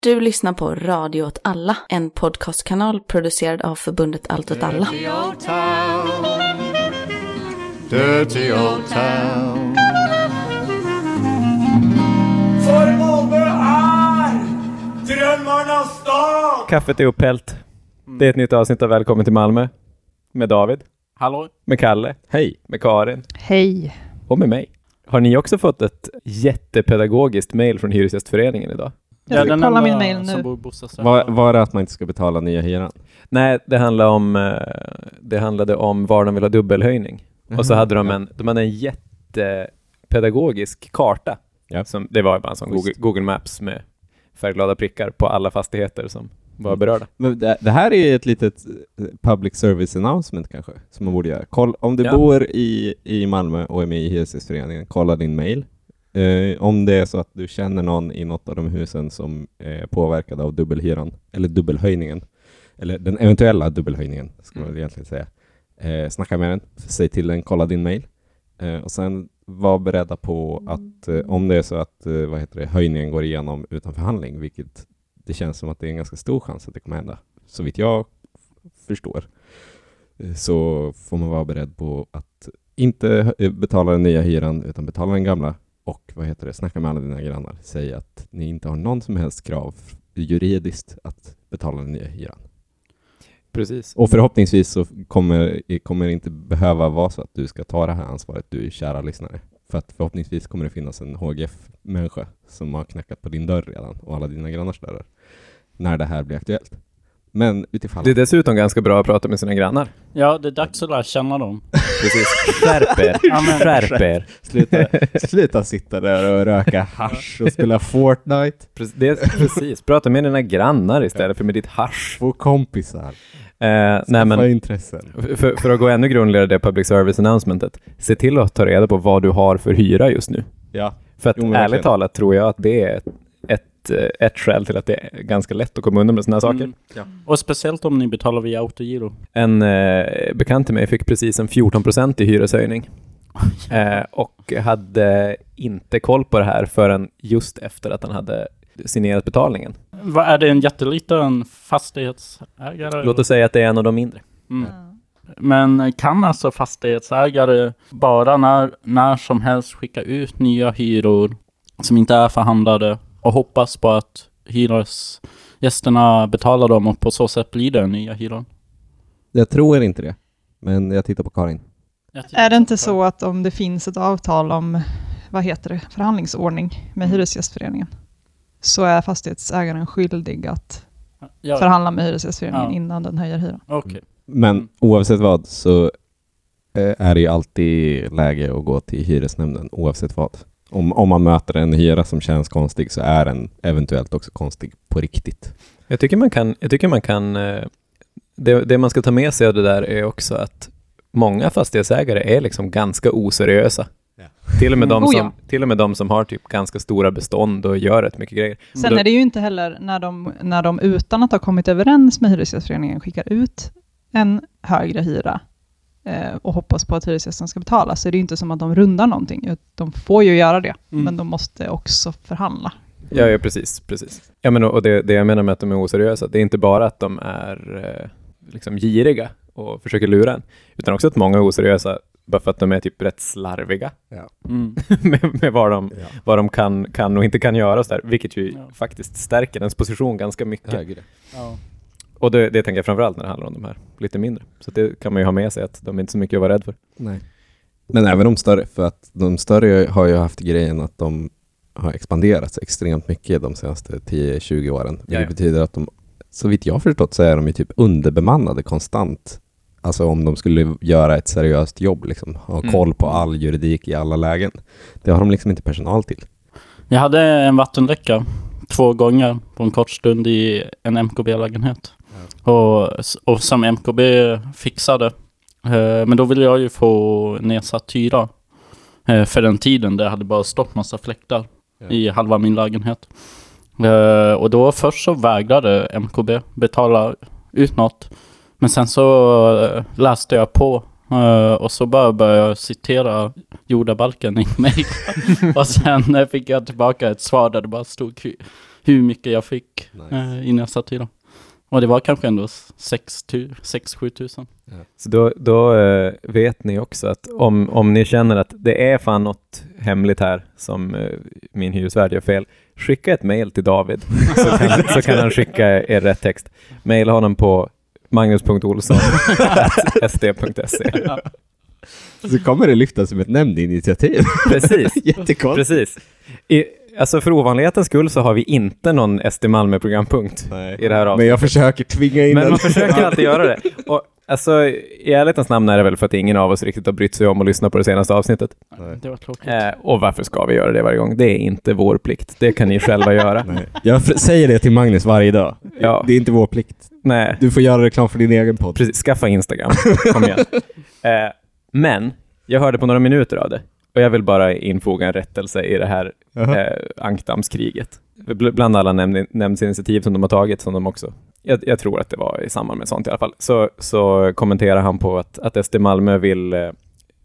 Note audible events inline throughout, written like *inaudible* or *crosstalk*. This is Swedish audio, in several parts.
Du lyssnar på Radio åt alla, en podcastkanal producerad av förbundet Allt åt alla. Dirty old town. Dirty old town. För Malmö är drömmarnas stad! Kaffet är upphällt. Det är ett nytt avsnitt av Välkommen till Malmö. Med David, Hallå? med Kalle, hej, med Karin Hej. och med mig. Har ni också fått ett jättepedagogiskt mail från Hyresgästföreningen idag? Jag ska den kolla min mail nu. Var, var det att man inte ska betala nya hyran? Nej, det handlade om, eh, det handlade om var de vill ha dubbelhöjning. Och så hade de en, de hade en jättepedagogisk karta. Ja. Som, det var bara en sån. Google, Google Maps med färgglada prickar på alla fastigheter som var berörda. Men det, det här är ju ett litet eh, public service announcement kanske, som man borde göra. Koll, om du Ja. bor i, i Malmö och är med i Hyresgästföreningen, kolla din mail. Eh, om det är så att du känner någon i något av de husen som är påverkad av dubbelhyran, eller dubbelhöjningen, eller den eventuella dubbelhöjningen, ska man väl egentligen säga. Eh, snacka med den, säg till den, kolla din mail. Eh, och sen var beredda på att eh, om det är så att eh, vad heter det, höjningen går igenom utan förhandling, vilket det känns som att det är en ganska stor chans att det kommer hända, så vitt jag förstår, eh, så får man vara beredd på att inte betala den nya hyran utan betala den gamla och vad heter det, snacka med alla dina grannar. Säg att ni inte har någon som helst krav juridiskt att betala den nya hyran. Precis. Och förhoppningsvis så kommer, kommer det inte behöva vara så att du ska ta det här ansvaret, du kära lyssnare. För att förhoppningsvis kommer det finnas en HGF-människa som har knackat på din dörr redan och alla dina grannars dörrar när det här blir aktuellt. Men utifall... Det är dessutom ganska bra att prata med sina grannar. Ja, det är dags att lära känna dem. *laughs* Precis. Skärp er. *laughs* Skärp er. Sluta, *laughs* sluta sitta där och röka hasch och spela Fortnite. Precis, det är, precis. Prata med dina grannar istället för med ditt hasch. Få kompisar. Eh, nej, men intressen. för, för att gå ännu grundligare det public service announcementet, se till att ta reda på vad du har för hyra just nu. Ja. För att Jo, ärligt talat tror jag att det är ett, ett, eh, ett skäl till att det är ganska lätt att komma undan med sådana här saker. Mm. Och speciellt om ni betalar via autogiro. En eh, bekant till mig fick precis en 14% i hyreshöjning *laughs* eh, och hade inte koll på det här förrän just efter att han hade signerat betalningen. Vad är det en jätteliten fastighetsägare? Låt oss säga att det är en av de mindre. Mm. Men kan alltså fastighetsägare bara när, när som helst skicka ut nya hyror som inte är förhandlade och hoppas på att hyresgästerna betalar dem och på så sätt blir det nya hyror? Jag tror inte det. Men jag tittar på Karin. Är det inte så att om det finns ett avtal om, vad heter det, förhandlingsordning med Hyresgästföreningen, så är fastighetsägaren skyldig att Ja, förhandla med Hyresgästföreningen Ja. innan den höjer hyran. okej. Men Mm. oavsett vad så eh, är det ju alltid läge att gå till hyresnämnden oavsett vad. Om, om man möter en hyra som känns konstig så är den eventuellt också konstig på riktigt. Jag tycker man kan, jag tycker man kan eh, det, det man ska ta med sig av det där är också att många fastighetsägare är liksom ganska oseriösa. Till och, med de Oh, som, ja. till och med de som har typ ganska stora bestånd och gör rätt mycket grejer. Sen då- är det ju inte heller när de, när de utan att ha kommit överens med Hyresgästföreningen skickar ut en högre hyra och hoppas på att hyresgästen ska betala, så är det ju inte som att de rundar någonting. De får ju göra det, Mm. men de måste också förhandla. Ja, ja precis. precis. Ja, men, och det, det jag menar med att de är oseriösa, det är inte bara att de är eh, liksom giriga och försöker lura en, utan också att många är oseriösa bara för att de är typ rätt slarviga Mm. *laughs* med, med vad de, vad de kan, kan och inte kan göra, och så där, vilket ju Ja. faktiskt stärker ens position ganska mycket. Ja. Och det, det tänker jag framförallt när det handlar om de här lite mindre. Så det kan man ju ha med sig, att de är inte så mycket att vara rädd för. Nej. Men även de större, för att de större har ju haft grejen att de har expanderat extremt mycket de senaste 10-20 åren. Ja. betyder att de, så vitt jag har förstått så är de ju typ underbemannade konstant. Alltså om de skulle göra ett seriöst jobb, liksom, ha Mm. koll på all juridik i alla lägen. Det har de liksom inte personal till. Jag hade en vattenläcka två gånger på en kort stund i en MKB-lägenhet. Och, och som MKB fixade. Eh, men då ville jag ju få nedsatt hyra. Eh, för den tiden det hade bara stått massa fläktar i halva min lägenhet. Eh, och då först så vägrade MKB betala ut något. Men sen så läste jag på och så bara började jag citera jordabalken i mig. *laughs* och sen fick jag tillbaka ett svar där det bara stod hur mycket jag fick Nice. eh, innan jag satt i dem. Och det var kanske ändå 6-7 tusen. Så då, då eh, vet ni också att om, om ni känner att det är fan något hemligt här som eh, min hyresvärd gör fel, skicka ett mejl till David så kan, så kan han skicka er rätt text. Maila honom på magnus.olsson.sd.se. Så kommer det lyftas som ett nämnd initiativ. Precis. *laughs* Jättekonstigt. Precis. I, alltså för ovanlighetens skull så har vi inte någon SD Malmö-programpunkt i det här Men avsnittet. jag försöker tvinga in Men den. man försöker alltid göra det. *laughs* Och, alltså, I ärlighetens namn är det väl för att ingen av oss riktigt har brytt sig om att lyssna på det senaste avsnittet. Nej. Det var tråkigt. Eh, och varför ska vi göra det varje gång? Det är inte vår plikt. Det kan ni själva göra. Nej. Jag säger det till Magnus varje dag. Ja. Det är inte vår plikt. Nej, Du får göra reklam för din egen podd. precis. Skaffa Instagram. Kom igen. *laughs* Eh, men, jag hörde på några minuter av det. Och jag vill bara infoga en rättelse i det här Jaha. eh, ankdammskriget. Bl- Bland alla nämnd- nämndsinitiativ som de har tagit, som de också, jag, jag tror att det var i samband med sånt i alla fall, så, så kommenterar han på att, att SD Malmö vill eh,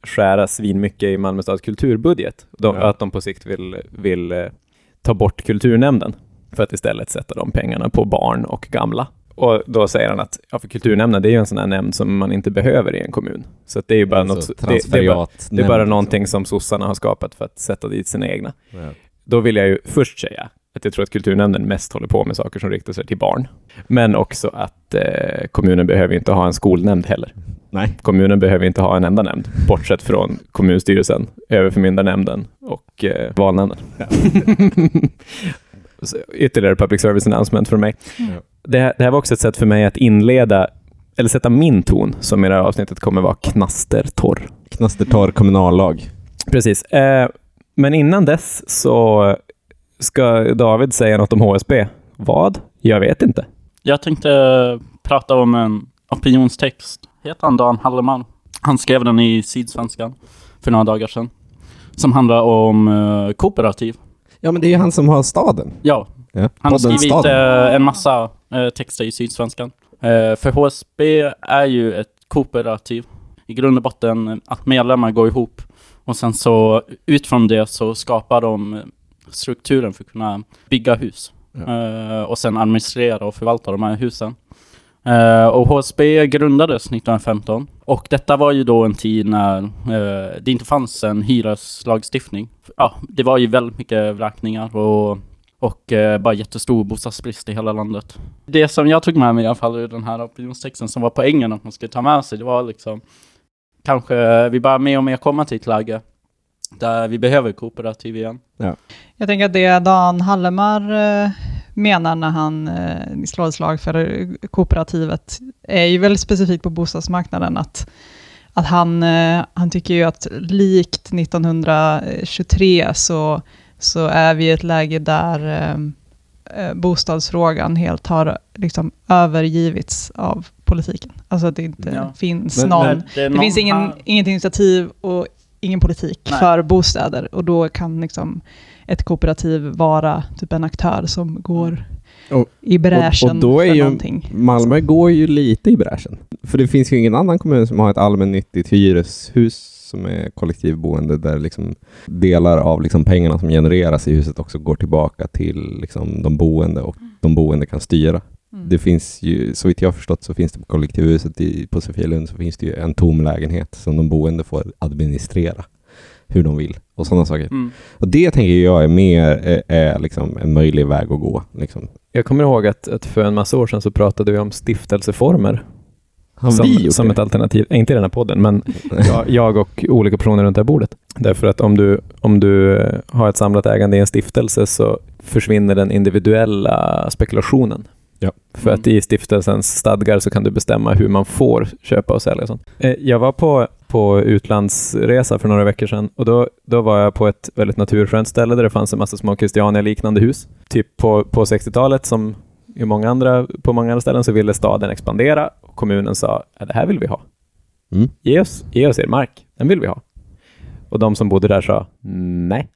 skära svinmycket i Malmö stads kulturbudget. De, Ja. Att de på sikt vill, vill eh, ta bort kulturnämnden för att istället sätta de pengarna på barn och gamla. Och då säger han att ja, för kulturnämnden, det är ju en sån här nämnd som man inte behöver i en kommun. Så det är ju bara Alltså, något, det, det, är bara, det är bara nämnd, någonting som sossarna har skapat för att sätta dit sina egna. liksom. Ja. Då vill jag ju först säga att jag tror att kulturnämnden mest håller på med saker som riktar sig till barn. Men också att eh, kommunen behöver inte ha en skolnämnd heller. Nej. Kommunen behöver inte ha en enda nämnd, bortsett från kommunstyrelsen, överförmyndarnämnden och eh, valnämnden. Så *laughs* Ytterligare public service announcement från mig. Ja. Det, här- det här var också ett sätt för mig att inleda, eller sätta min ton, som i det här avsnittet kommer vara knastertorr. Knastertorr kommunallag. Precis. Eh, men innan dess så ska David säga något om HSB. Vad? Jag vet inte. Jag tänkte prata om en opinionstext. Heter han Dan Halleman? Han skrev den i Sydsvenskan för några dagar sedan. Som handlar om eh, kooperativ. Ja, men det är ju han som har staden. Ja, Ja. han har Podden skrivit Staden. eh, en massa eh, texter i Sydsvenskan. Eh, för HSB är ju ett kooperativ. I grund och botten att medlemmar går ihop och sen så utifrån det så skapar de strukturen för att kunna bygga hus. Eh, och sen administrera och förvalta de här husen. Eh, och HSB grundades 1915 och detta var ju då en tid när eh, det inte fanns en hyreslagstiftning. Ja, det var ju väldigt mycket vräkningar och och eh, bara jättestor bostadsbrist i hela landet. Det som jag tog med mig i alla fall ur den här opinionstexten som var poängen att man skulle ta med sig, det var liksom kanske vi bara mer och mer komma till ett läge där vi behöver kooperativ igen. Jag tänker att det Dan Hallemar menar när han eh, slår ett slag för kooperativet är ju väldigt specifikt på bostadsmarknaden. Att, att han, eh, han tycker ju att likt 1923 så, så är vi i ett läge där eh, eh, bostadsfrågan helt har liksom övergivits av politiken. Alltså att det inte Ja. finns Men- någon... Men Det någon finns ingen, här- inget initiativ och ingen politik Nej. för bostäder och då kan liksom ett kooperativ vara typ en aktör som går Och- i bräschen och då är för ju någonting. Malmö går ju lite i bräschen. För det finns ju ingen annan kommun som har ett allmännyttigt hyreshus som är kollektivboende där liksom delar av liksom pengarna som genereras i huset också går tillbaka till liksom de boende och de boende kan styra. Mm. Det finns ju, så vitt jag har förstått så finns det på kollektivhuset i, på Sofielund så finns det ju en tom lägenhet som de boende får administrera hur de vill och sådana saker. Mm. Och det tänker jag är mer är, är liksom en möjlig väg att gå. Liksom. Jag kommer ihåg att, att för en massa år sedan så pratade vi om stiftelseformer Har som, vi gjort som det? ett alternativ. Eh, Inte i den här podden, men *laughs* jag, jag och olika personer runt det här bordet. Därför att om du, om du eh, har ett samlat ägande i en stiftelse så försvinner den individuella spekulationen. Ja. För att i stiftelsens stadgar så kan du bestämma hur man får köpa och sälja sånt. Eh, Jag var på, på utlandsresa för några veckor sedan och då, då var jag på ett väldigt naturskönt ställe där det fanns en massa små Christiania-liknande hus. Typ på, på 60-talet som i många andra, på många andra ställen så ville staden expandera och kommunen sa att det här vill vi ha. Mm. Ge oss, ge oss er mark, den vill vi ha. Och de som bodde där sa nej.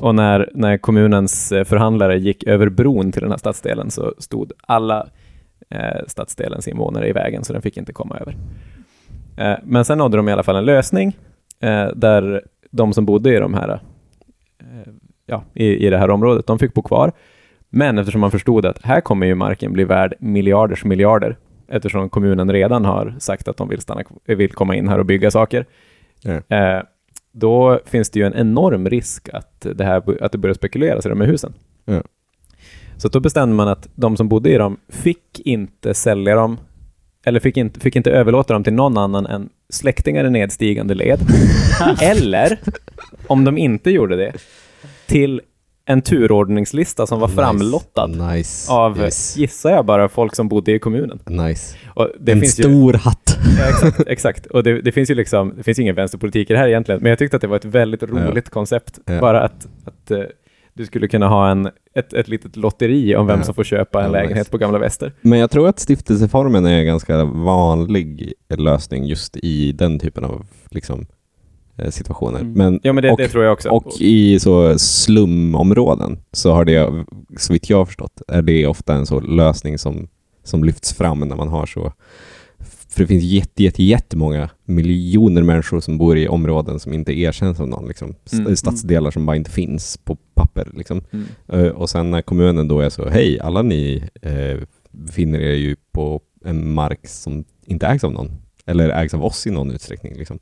Och när, när kommunens eh, förhandlare gick över bron till den här stadsdelen så stod alla eh, stadsdelens invånare i vägen så den fick inte komma över. Eh, men sen nådde de i alla fall en lösning eh, där de som bodde i de här eh, ja, i, i det här området, de fick bo kvar. Men eftersom man förstod att här kommer ju marken bli värd miljarders miljarder, eftersom kommunen redan har sagt att de vill, stanna, vill komma in här och bygga saker, eh, då finns det ju en enorm risk att det, här, att det börjar spekuleras i de här husen. Ja. Så då bestämde man att de som bodde i dem fick inte sälja dem, eller fick inte, fick inte överlåta dem till någon annan än släktingar i nedstigande led. *laughs* eller, om de inte gjorde det, till en turordningslista som var framlottad Nice. av, Yes. gissar jag bara, folk som bodde i kommunen. Nice. Och det en finns ju, stor hatt. Ja, exakt, exakt. Och det, det finns ju liksom, det finns ingen vänsterpolitik i det här egentligen, men jag tyckte att det var ett väldigt roligt koncept. Ja. Bara att, att eh, du skulle kunna ha en, ett, ett litet lotteri om vem som får köpa en lägenhet på Gamla Väster. Men jag tror att stiftelseformen är en ganska vanlig lösning just i den typen av liksom, eh, situationer. Mm. Men, Ja, men det, och, det tror jag också. och i så slumområden så har det, så vitt jag har förstått, är det ofta en så lösning som, som lyfts fram när man har så för det finns jätte, jätte, jättemånga miljoner människor som bor i områden som inte erkänns av någon. Liksom. Mm. Stadsdelar som bara inte finns på papper. Liksom. Mm. Eh, Och sen när kommunen då är så, hej, alla ni eh, befinner er ju på en mark som inte ägs av någon, eller ägs av oss i någon utsträckning. Liksom.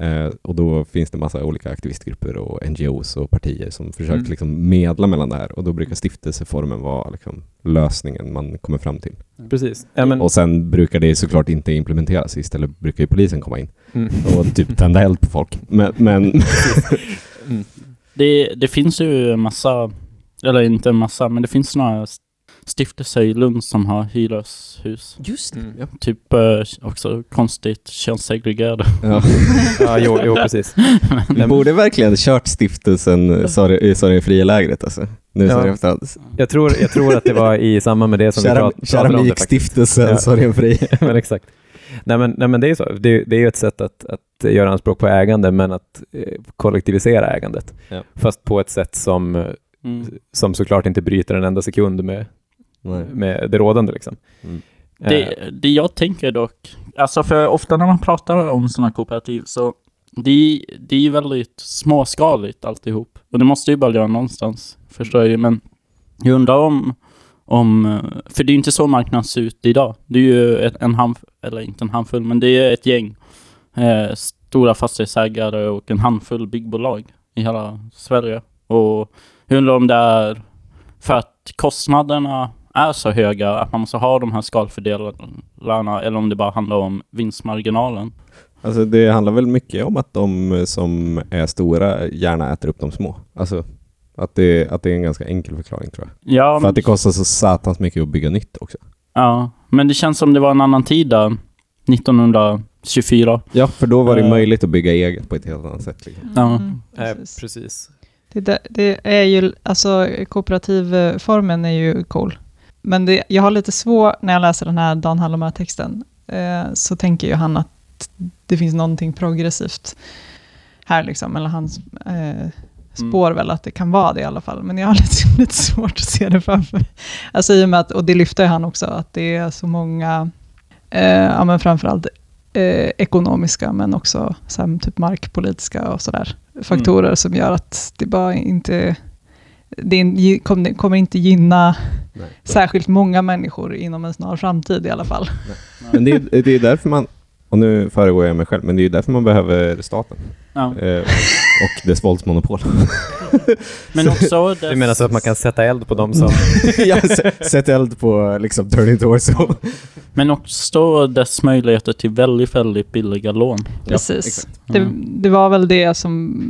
Eh, och då finns det massa olika aktivistgrupper och NGOs och partier som försöker Mm. liksom medla mellan det här och då brukar stiftelseformen vara liksom lösningen man kommer fram till. Precis. Ja, men, Och sen brukar det såklart inte implementeras, istället brukar ju polisen komma in mm. *laughs* och typ tända eld på folk. Men, men *laughs* Mm. Det, det finns ju en massa, eller inte en massa, men det finns några stiftelser i Lund som har hyreshus. just Mm. Ja. Typ eh, också konstigt könssegregerade. Ja. *laughs* Ja, jo, jo, precis. Vi borde verkligen kört stiftelsen Sorry- Sorgenfria-lägret alltså. Nu Ja. efterhand. Jag tror, jag tror att det var i samband med det som vi Keram- prat, pratade om det. Keramikstiftelsen Ja. Sorgenfri. *laughs* men exakt. Nej men, nej men det är ju så. Det, det är ju ett sätt att, att göra anspråk på ägande, men att eh, kollektivisera ägandet. Ja. Fast på ett sätt som, eh, Mm. som såklart inte bryter en enda sekund med, Nej. med det rådande. Liksom. Mm. Eh, Det, det jag tänker dock, alltså för ofta när man pratar om sådana kooperativ så det, det är ju väldigt småskaligt alltihop. Och det måste ju börja någonstans, förstår jag ju. Men jag undrar om, om, för det är ju inte så marknaden ser ut idag. Det är ju ett, en handfull, eller inte en handfull, men det är ett gäng eh, stora fastighetsägare och en handfull byggbolag i hela Sverige. Och jag undrar om det är för att kostnaderna är så höga att man måste ha de här skalfördelarna eller om det bara handlar om vinstmarginalen. Alltså det handlar väl mycket om att de som är stora gärna äter upp de små. Alltså att det, att det är en ganska enkel förklaring tror jag. Ja, För att det kostar så satans mycket att bygga nytt också. ja, men det känns som det var en annan tid där, 1924. Ja, för då var det Eh. möjligt att bygga eget på ett helt annat sätt. Liksom. Ja. Mm, eh, precis. precis. Det, där- det är ju, alltså kooperativformen är ju cool. Men det, jag har lite svårt, när jag läser den här Dan Hallomar-texten, eh, så tänker ju han att det finns någonting progressivt här liksom, eller han eh, spår väl att det kan vara det i alla fall. Men jag har *laughs* lite, lite svårt att se det framför mig. Alltså i och med att, och det lyfter han också, att det är så många, eh, ja men framförallt eh, ekonomiska, men också så här, typ markpolitiska och sådär faktorer som gör att det bara inte det kommer inte gynna Nej. särskilt många människor inom en snar framtid i alla fall. Men det är, det är därför man, och nu föregår jag mig själv, men det är därför man behöver staten Ja. eh, och dess våldsmonopol. *laughs* Men också dess, Du menar så att man kan sätta eld på dem som... *laughs* ja, sä- sätt eld på liksom Turning Torso. Men också dess möjligheter till väldigt, väldigt billiga lån. Precis. exakt. Det, Mm. det var väl det som,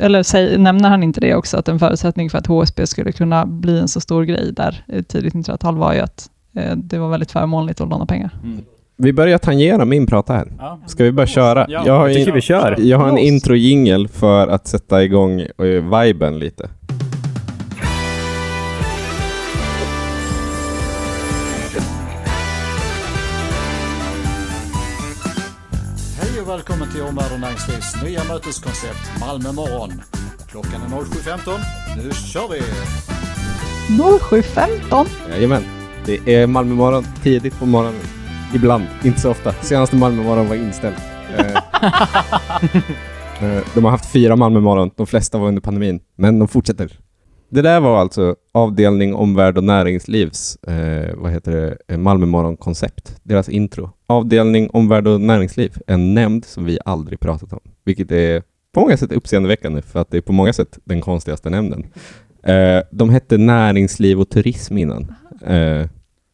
eller säg, nämner han inte det också, att en förutsättning för att HSB skulle kunna bli en så stor grej där i tidigt 1900-tal var ju att eh, det var väldigt förmånligt att låna pengar. Mm. Vi börjar tangera min prata här. Ja. Ska vi bara köra? Ja, jag har, jag tycker vi kör. jag har en intro-jingel för att sätta igång uh, viben lite. Hej och välkommen till Omvärld och Näringslivs nya möteskoncept Malmö morgon. Klockan är 07.15. Nu kör vi! 07.15! Jajamän. Det är Malmö morgon tidigt på morgonen. Ibland, inte så ofta. Senaste Malmö morgon var inställd. Eh, *laughs* eh, de har haft fyra Malmö morgon. De flesta var under pandemin. Men de fortsätter. Det där var alltså avdelning omvärld och näringslivs, eh, vad heter det, eh, Malmö Morgon-koncept, deras intro. Avdelning omvärld och näringsliv, en nämnd som vi aldrig pratat om, vilket är på många sätt uppseendeväckande för att det är på många sätt den konstigaste nämnden. Eh, de hette näringsliv och turism innan. Eh,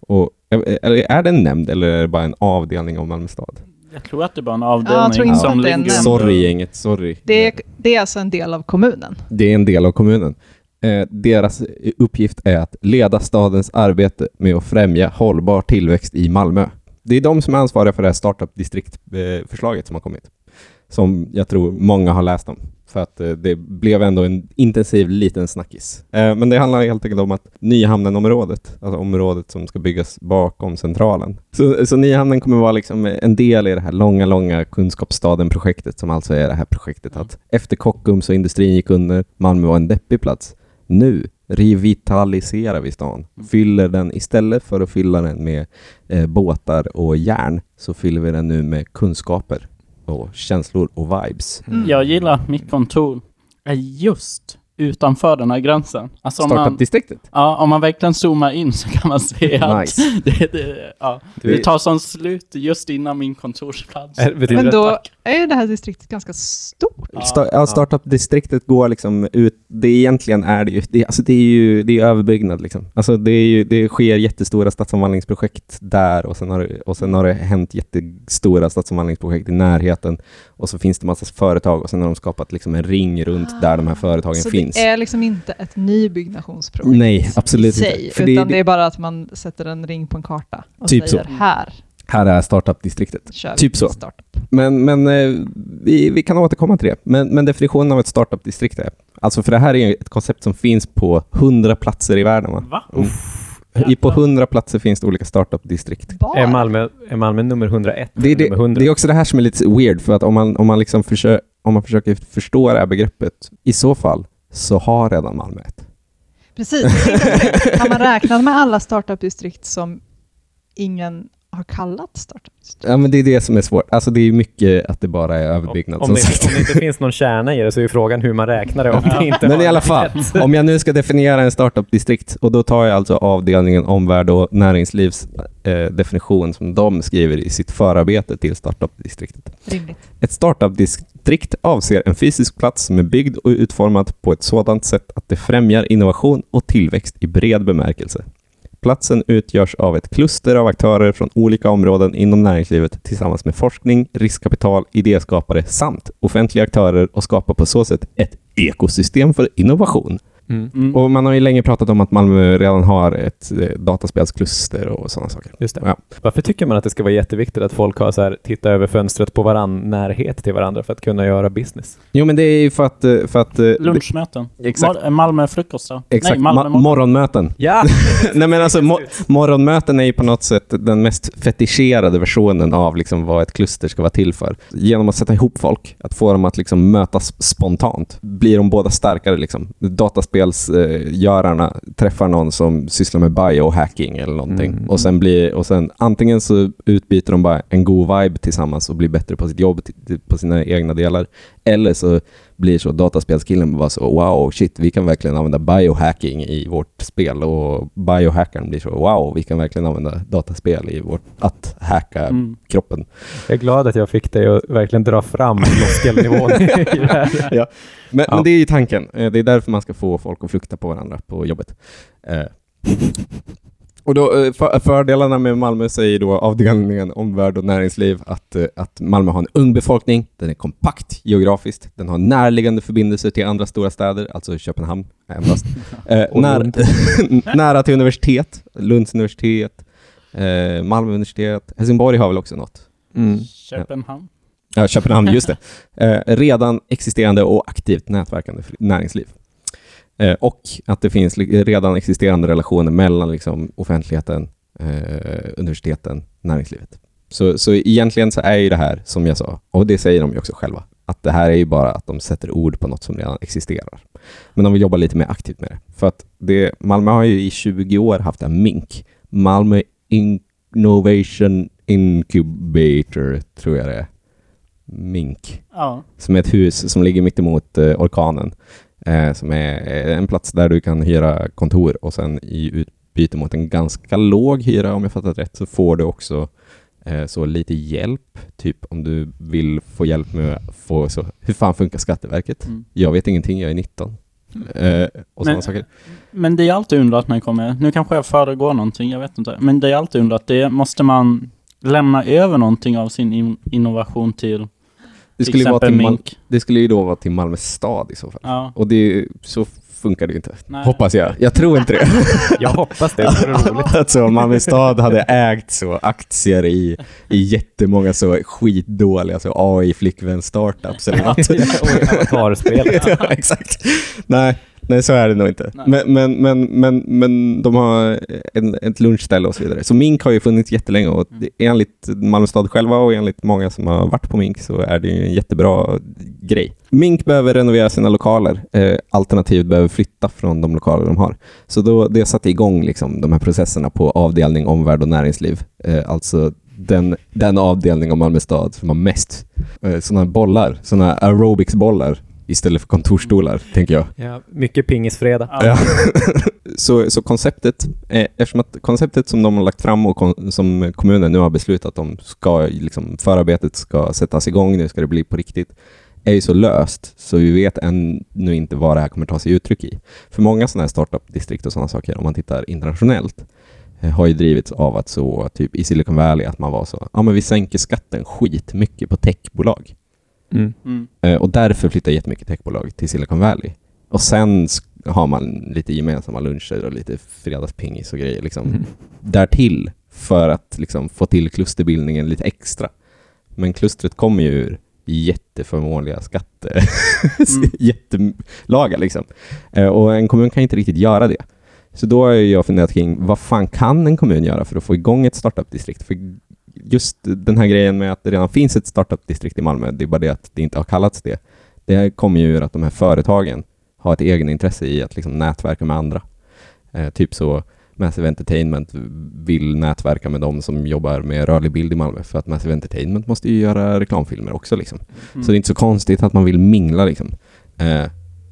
och, eh, eller är det en nämnd eller är det bara en avdelning av Malmö stad? Jag tror att det är bara en Ja, avdelning tror inte som att det är en ligger nämnd. under- Sorry gänget, sorry. Det är, det är alltså en del av kommunen. Det är en del av kommunen. Eh, deras uppgift är att leda stadens arbete med att främja hållbar tillväxt i Malmö. Det är de som är ansvariga för det här startup district-förslaget som har kommit. Som jag tror många har läst om. För att eh, det blev ändå en intensiv liten snackis. Eh, men det handlar helt enkelt om att Nyhamnen-området, alltså området som ska byggas bakom centralen. Så, så Nyhamnen kommer vara liksom en del i det här långa, långa kunskapsstaden-projektet som alltså är det här projektet att efter Kockums och industrin gick under, Malmö var en deppig plats. Nu revitaliserar vi stan. Fyller den istället för att fylla den med eh, båtar och järn så fyller vi den nu med kunskaper och känslor och vibes. Mm. Jag gillar mitt kontor är just utanför den här gränsen. Alltså om man, Startup-distriktet. ja, om man verkligen zoomar in så kan man se att Nice. *laughs* det, det, ja, det tar som slut just innan min kontorsplats. Men då är ju det här distriktet ganska stort. Ja. Sta- ja, Startup-distriktet går liksom ut, det egentligen är det ju, det, alltså det är ju det är överbyggnad liksom. Alltså det, är ju, det sker jättestora stadsomvandlingsprojekt där och sen, har, det- och sen har det hänt jättestora stadsomvandlingsprojekt i närheten och så finns det massa företag och sen har de skapat liksom en ring runt där de här företagen Så finns. det är liksom inte ett nybyggnationsprojekt Nej, absolut i inte. sig, För utan det- det, är bara att man sätter en ring på en karta och Typ säger så. här Här är Startup-distriktet. Typ så. startup. Men, men eh, vi, vi kan återkomma till det. Men, men definitionen av ett startup-distrikt är, alltså för det här är ju ett koncept som finns på 100 platser i världen. Va? Va? Mm. I på 100 platser finns det olika startup-distrikt. Bara. Är Malmö, är Malmö nummer 101? Det, är eller nummer det, 100? det är också det här som är lite weird, för att om man, om man, liksom försö, om man försöker förstå det här begreppet, i så fall så har redan Malmö ett. Precis. Har man räknat med alla startup-distrikt som ingen har kallat startup-distrikt? Ja, men det är det som är svårt. Alltså det är mycket att det bara är överbyggnad. om, om, som det, sagt. om det inte finns någon kärna i det så är ju frågan hur man räknar det om det inte Men i alla fall, etikett. om jag nu ska definiera en startup-distrikt och då tar jag alltså avdelningen omvärld och näringslivs eh, definition som de skriver i sitt förarbete till startup-distriktet. Ett startup-distrikt avser en fysisk plats som är byggd och utformad på ett sådant sätt att det främjar innovation och tillväxt i bred bemärkelse. Platsen utgörs av ett kluster av aktörer från olika områden inom näringslivet tillsammans med forskning, riskkapital, idéskapare samt offentliga aktörer och skapar på så sätt ett ekosystem för innovation. Mm. Mm. Och man har ju länge pratat om att Malmö redan har ett eh, dataspelskluster och sådana saker. Just det. Ja. Varför tycker man att det ska vara jätteviktigt att folk har så här, titta över fönstret på varann, närhet till varandra för att kunna göra business? Jo, men det är ju för att... eh, För att eh, Lunchmöten. Exakt. Mal- Malmö frukost då? Exakt, Nej, Malmö ma- morgon. morgonmöten. Ja! *laughs* Nej men alltså mo- morgonmöten är ju på något sätt den mest fetischerade versionen av liksom vad ett kluster ska vara till för. Genom att sätta ihop folk, att få dem att liksom mötas spontant, blir de båda starkare. Liksom. Dataspelsgörarna träffar någon som sysslar med biohacking eller någonting. Mm. Och, sen blir, och sen antingen så utbyter de bara en god vibe tillsammans och blir bättre på sitt jobb, på sina egna delar. Eller så blir så dataspelskillen bara så wow, shit, vi kan verkligen använda biohacking i vårt spel och biohackaren blir så wow, vi kan verkligen använda dataspel i vårt att hacka Mm. kroppen. Jag är glad att jag fick dig att verkligen dra fram floskelnivån i *laughs* det här. Ja. Men, Ja. men det är ju tanken. Eh, Det är därför man ska få folk att flukta på varandra på jobbet. Eh. Och då, eh, för, fördelarna med Malmö säger då avdelningen omvärld och näringsliv att, eh, att Malmö har en ung befolkning, den är kompakt geografiskt, den har närliggande förbindelser till andra stora städer, alltså Köpenhamn endast. *laughs* Eh, när, Lund. *laughs* nära till universitet, Lunds universitet, eh, Malmö universitet, Helsingborg har väl också något. Mm. Köpenhamn. Ja, Köpenhamn, just det. *laughs* Eh, redan existerande och aktivt nätverkande näringsliv. Eh, och att det finns redan existerande relationer mellan liksom, offentligheten, eh, universiteten, näringslivet. Så, så egentligen så är ju det här, som jag sa, och det säger de ju också själva, att det här är ju bara att de sätter ord på något som redan existerar. Men de vill jobba lite mer aktivt med det. För att det, Malmö har ju i 20 år haft en MINK, Malmö Innovation Incubator, tror jag det är. Mink, Ja. som är ett hus som ligger mitt emot eh, orkanen. Eh, som är en plats där du kan hyra kontor och sen i utbyte mot en ganska låg hyra, om jag fattat rätt, så får du också eh, så lite hjälp, typ om du vill få hjälp med få så, hur fan funkar Skatteverket? Mm. Jag vet ingenting, jag är 19. Eh, Men-. Men det är alltid undrat när jag kommer, nu kanske jag föregår någonting, jag vet inte. Men det är alltid undrat, det måste man lämna över någonting av sin in innovation till Det skulle, ju vara till Mal- Mink. det skulle ju då vara till Malmö stad i så fall. Ja, Och det, så funkar det ju inte. nej. Hoppas jag. Jag tror inte det. *laughs* Jag hoppas det, det vore *laughs* roligt. alltså, Malmö stad hade ägt så aktier i, i jättemånga så skitdåliga så AI-flickvän-startups eller något. *laughs* Avatarspelet. ja, exakt. Nej, nej, så är det nog inte. Men, men, men, men, men de har en, ett lunchställe och så vidare. Så Mink har ju funnits jättelänge och det, enligt Malmö stad själva och enligt många som har varit på Mink så är det ju en jättebra grej. Mink behöver renovera sina lokaler, eh, alternativt behöver flytta från de lokaler de har. Så då, det satte igång liksom, de här processerna på avdelning omvärld och näringsliv. Eh, alltså den, den avdelning av Malmö stad som har mest eh, sådana bollar, sådana aerobicsbollar istället för kontorsstolar, tänker jag. Ja, mycket pingisfredag. Ja. *laughs* så, så konceptet, eh, eftersom att konceptet som de har lagt fram och kon, som kommunen nu har beslutat om, ska liksom, förarbetet ska sättas igång, nu ska det bli på riktigt, är ju så löst, så vi vet ännu inte vad det här kommer ta sig uttryck i. För många sådana här startup-distrikt och sådana saker, om man tittar internationellt, eh, har ju drivits av att så, typ i Silicon Valley, att man var så, ja men vi sänker skatten skitmycket på techbolag. Mm. Mm. Eh, Och därför flyttar jättemycket techbolag till Silicon Valley. Och sen har man lite gemensamma luncher och lite fredagspingis och grejer liksom. Mm. Därtill för att liksom få till klusterbildningen lite extra. Men klustret kommer ju ur jätteförmånliga skatte... *laughs* Mm. jättelagar liksom. Eh, Och en kommun kan inte riktigt göra det. Så då har jag funderat kring vad fan kan en kommun göra för att få igång ett startup-distrikt? För just den här grejen med att det redan finns ett startup-distrikt i Malmö, det är bara det att det inte har kallats det. Det kommer ju ur att de här företagen har ett egenintresse i att liksom nätverka med andra. Eh, typ så Massive Entertainment vill nätverka med de som jobbar med rörlig bild i Malmö för att Massive Entertainment måste ju göra reklamfilmer också liksom. Mm. Så det är inte så konstigt att man vill mingla liksom. Eh,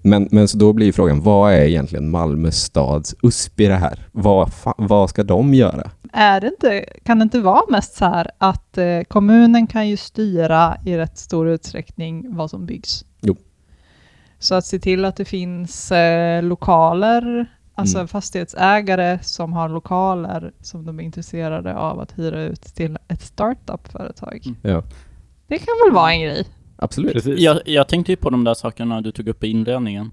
men, men så då blir frågan, vad är egentligen Malmö stads USP i det här? Vad, fa- vad ska de göra? Är det inte, kan det inte vara mest så här att eh, kommunen kan ju styra i rätt stor utsträckning vad som byggs? Jo. Så att se till att det finns eh, lokaler, alltså Mm. fastighetsägare som har lokaler som de är intresserade av att hyra ut till ett startup-företag. Mm. Ja, Det kan väl vara en grej? absolut. Precis. Jag, jag tänkte ju på de där sakerna du tog upp i inledningen.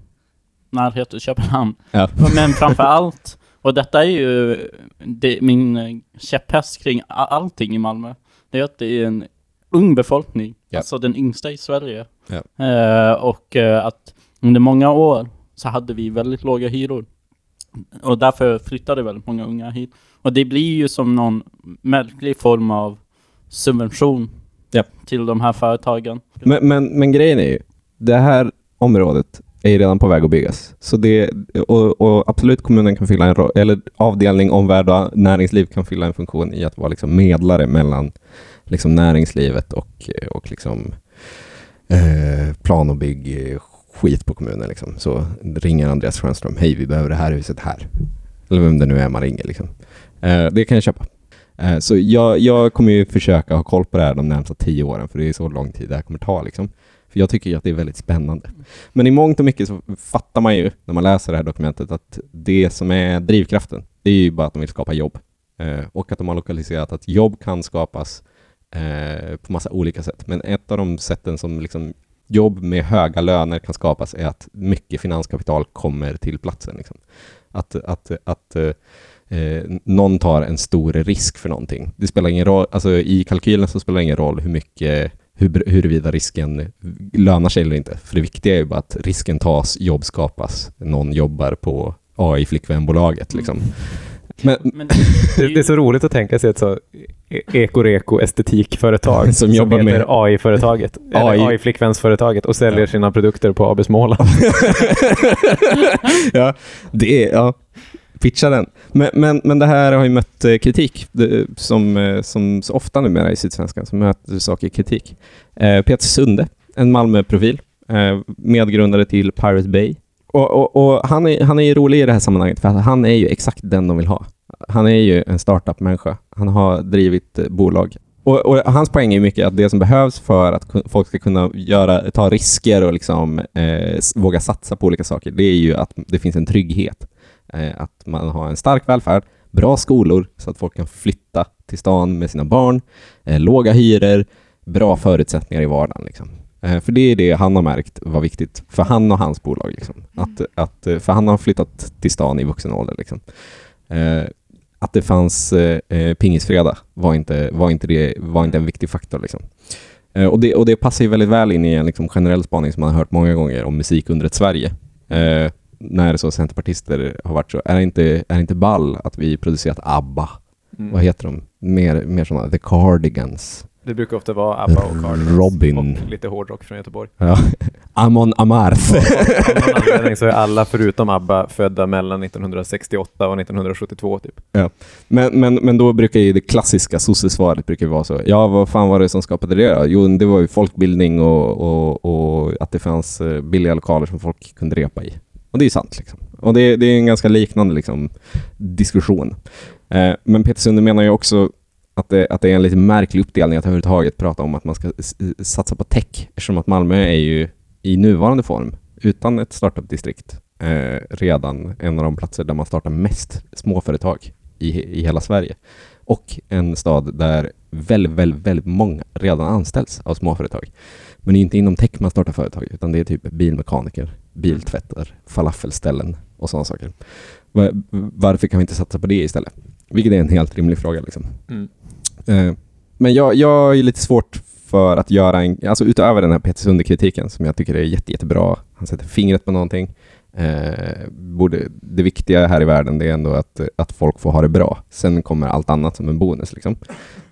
Närhet till Köpenhamn. Ja. Men framför allt, och detta är ju det, min käpphäst kring allting i Malmö. Det är att det är en ung befolkning. Ja. Alltså den yngsta i Sverige. Ja. Eh, och eh, att under många år så hade vi väldigt låga hyror. Och därför flyttade väldigt många unga hit. Och det blir ju som någon märklig form av subvention Ja. till de här företagen. Men, men, men grejen är ju, det här området är ju redan på väg att byggas. Så det, och, och absolut kommunen kan fylla en roll, eller avdelning omvärld och näringsliv kan fylla en funktion i att vara liksom medlare mellan liksom näringslivet och, och liksom, eh, plan och bygg skit på kommunen. Liksom. Så ringer Andreas Schönström, hej vi behöver det här huset här. Eller vem det nu är man ringer. Liksom. Eh, det kan jag köpa. Eh, Så jag, jag kommer ju försöka ha koll på det här de närmsta tio åren, för det är så lång tid det här kommer ta. Liksom. För jag tycker ju att det är väldigt spännande. Men i mångt och mycket så fattar man ju när man läser det här dokumentet att det som är drivkraften, det är ju bara att de vill skapa jobb. Eh, och att de har lokaliserat att jobb kan skapas eh, på massa olika sätt. Men ett av de sätten som liksom jobb med höga löner kan skapas är att mycket finanskapital kommer till platsen. Liksom. Att, att, att eh, eh någon tar en stor risk för någonting. Det spelar ingen roll, alltså i kalkylen så spelar det ingen roll hur mycket hur, huruvida risken lönar sig eller inte. För det viktiga är ju bara att risken tas, jobb skapas, någon jobbar på AI-flickvänbolaget liksom. Men, Men Det, *laughs* det är så roligt att tänka sig ett så e- ekoreko estetikföretag *laughs* Som jobbar heter med- AI-företaget, AI. *laughs* AI-flickvänsföretaget och säljer Ja. sina produkter på AB Småland. ja, det är, ja, pitcha den. Men, men, men det här har ju mött eh, kritik, som, eh, som så ofta numera i Sydsvenskan, så möter saker kritik. Eh, Peter Sunde, en Malmöprofil, medgrundare till Pirate Bay Och, och, och han, är, han är ju rolig i det här sammanhanget, för han är ju exakt den de vill ha. Han är ju en startup-människa. Han har drivit bolag. Och, och hans poäng är mycket att det som behövs för att folk ska kunna göra, ta risker och liksom, eh, våga satsa på olika saker, det är ju att det finns en trygghet. Eh, att man har en stark välfärd, bra skolor så att folk kan flytta till stan med sina barn, eh, låga hyror, bra förutsättningar i vardagen. Liksom. Eh, för det är det han har märkt var viktigt för han och hans bolag. Liksom. Att, att, eh, för han har flyttat till stan i vuxen ålder. Liksom. Att det fanns pingisfredag var inte, var, inte det, var inte en viktig faktor. Liksom. Och, det, och det passar ju väldigt väl in i en liksom, generell spaning som man har hört många gånger om musik under ett Sverige. Eh, när så centerpartister har varit så, är det inte, är det inte ball att vi producerat ABBA? Mm. Vad heter de? Mer, mer sådana, The Cardigans. Det brukar ofta vara ABBA och Cardigans. Robin. Och lite hårdrock från Göteborg. Ja. *laughs* Amon Amarth. Av någon anledning så är alla förutom ABBA födda mellan 1968 och 1972 typ. Men, men, men då brukar ju det klassiska sossesvaret brukar vara så. Ja, vad fan var det som skapade det? Jo, det var ju folkbildning och, och, och att det fanns eh, billiga lokaler som folk kunde repa i. Och det är sant. Liksom. Och det, det är en ganska liknande liksom, diskussion. Eh, men Peter Sunde menar ju också att det, att det är en lite märklig uppdelning att överhuvudtaget prata om att man ska satsa på tech, eftersom att Malmö är ju i nuvarande form, utan ett startup-distrikt, eh, redan en av de platser där man startar mest småföretag i, i hela Sverige. Och en stad där väldigt, väldigt, väldigt många redan anställs av småföretag. Men det är inte inom tech man startar företag, utan det är typ bilmekaniker, biltvättar, falafelställen och sådana saker. Va- Varför kan vi inte satsa på det istället? Vilket är en helt rimlig fråga. Liksom. Mm. Eh, Men jag, jag är lite svårt för att göra en, alltså utöver den här Peter Sunde-kritiken som jag tycker är jätte, jättebra. Han sätter fingret på någonting. Eh, borde, det viktiga här i världen det är ändå att, att folk får ha det bra. Sen kommer allt annat som en bonus. Liksom.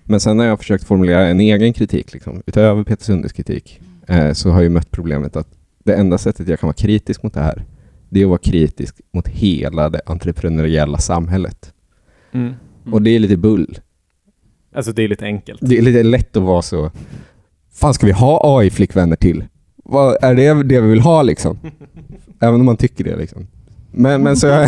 Men sen har jag försökt formulera en egen kritik, liksom, utöver Peter Sundes kritik, eh, så har jag mött problemet att det enda sättet jag kan vara kritisk mot det här, det är att vara kritisk mot hela det entreprenöriella samhället. Mm. Och det är lite bull. Alltså det är lite enkelt. Det är lite lätt att vara så. Fan, ska vi ha AI-flickvänner till? Vad, är det det vi vill ha liksom? *laughs* Även om man tycker det liksom. Men, men så, *laughs*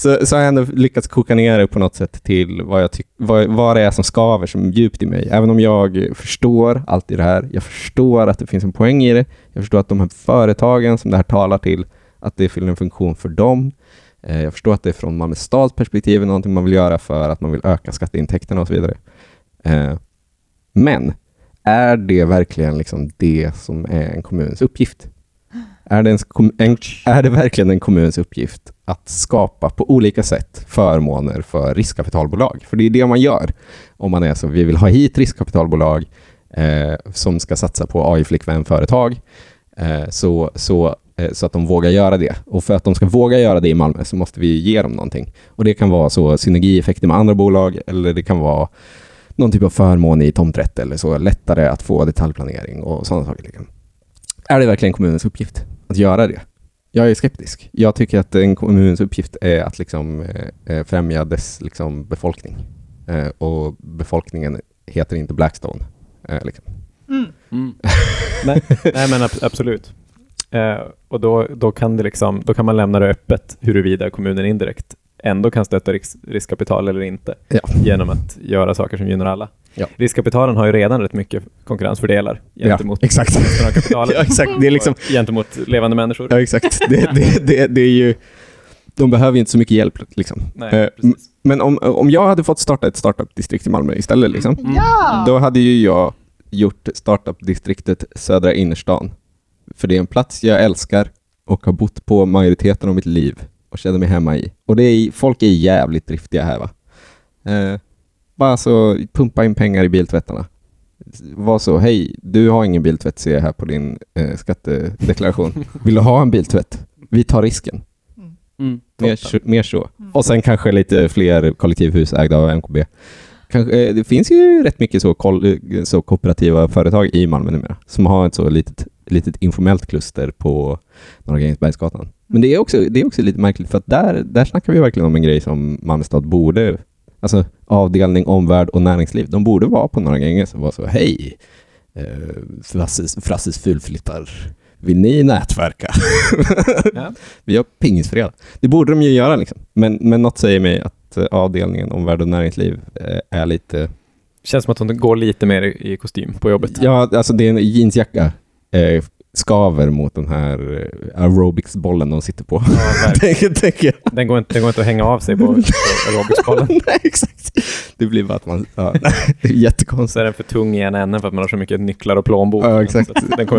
så, så har jag ändå lyckats koka ner det på något sätt till vad, jag tyck, vad, vad det är som skaver som djupt i mig. Även om jag förstår allt i det här. Jag förstår att det finns en poäng i det. Jag förstår att de här företagen som det här talar till, att det fyller en funktion för dem. Eh, Jag förstår att det är från Malmö stads perspektiv är någonting man vill göra för att man vill öka skatteintäkterna och så vidare. Eh, Men är det verkligen liksom det som är en kommuns uppgift? Är det, en, en, är det verkligen en kommuns uppgift att skapa på olika sätt förmåner för riskkapitalbolag? För det är det man gör om man är så, vi vill ha hit riskkapitalbolag eh, som ska satsa på AI-flickvän-företag eh, så, så, eh, så att de vågar göra det. Och för att de ska våga göra det i Malmö så måste vi ge dem någonting. Och det kan vara så synergieffekter med andra bolag eller det kan vara någon typ av förmån i tomträtt eller så, lättare att få detaljplanering och sådana saker. Liksom. Är det verkligen kommunens uppgift att göra det? Jag är skeptisk. Jag tycker att en kommuns uppgift är att liksom, eh, eh, främja dess liksom, befolkning. Eh, och befolkningen heter inte Blackstone. Eh, liksom. Mm. *laughs* Nej, nej men ab- absolut. Eh, och då, då, kan det liksom, då kan man lämna det öppet huruvida kommunen indirekt ändå kan stötta riks, riskkapital eller inte Ja. genom att göra saker som gynnar alla. Ja. Riskkapitalen har ju redan rätt mycket konkurrensfördelar gentemot exakt. resten av *laughs* kapitalet. ja, exakt. Det är liksom, *laughs* gentemot levande människor. ja, exakt. Det, det, det, det är ju, de behöver ju inte så mycket hjälp. Liksom. Nej, Eh. Men om, om jag hade fått starta ett startup-distrikt i Malmö istället, liksom, Mm. Ja! då hade ju jag gjort startup-distriktet Södra innerstan. För det är en plats jag älskar och har bott på majoriteten av mitt liv och känner mig hemma i. Och det är, folk är jävligt driftiga här va. Eh, bara så pumpa in pengar i biltvättarna. Var så, hej, du har ingen biltvätt ser jag här på din eh, skattedeklaration. *laughs* Vill du ha en biltvätt? Vi tar risken. Mm. Mer, så- mer så. Och sen kanske lite fler kollektivhus ägda av MKB. Kanske, eh, det finns ju rätt mycket så, koll, eh, så kooperativa företag i Malmö numera som har ett så litet, litet informellt kluster på Norra Grängesbergsgatan. Men det är, också, det är också lite märkligt för att där, där snackar vi verkligen om en grej som Malmö stad borde, alltså avdelning, omvärld och näringsliv, de borde vara på Norra Gränges och vara så hej, eh, Frasses, Frasses fulflyttar Vill ni nätverka? *laughs* Ja. Vi har pingisfredag. Det borde de ju göra liksom. Men, men något säger mig att eh, avdelningen om värld och näringsliv eh, är lite... Känns som att de går lite mer i i kostym på jobbet. Ja, alltså det är en jeansjacka. Eh, skaver mot den här eh, aerobicsbollen de sitter på. Ja, *laughs* tänker, tänker den, går inte, den går inte att hänga av sig på, *laughs* på aerobicsbollen. *laughs* Nej, exakt. Det blir bara att man... Ja, det är jättekonstigt. Så är den för tung i en ände för att man har så mycket nycklar och plånbok. Ja, exakt.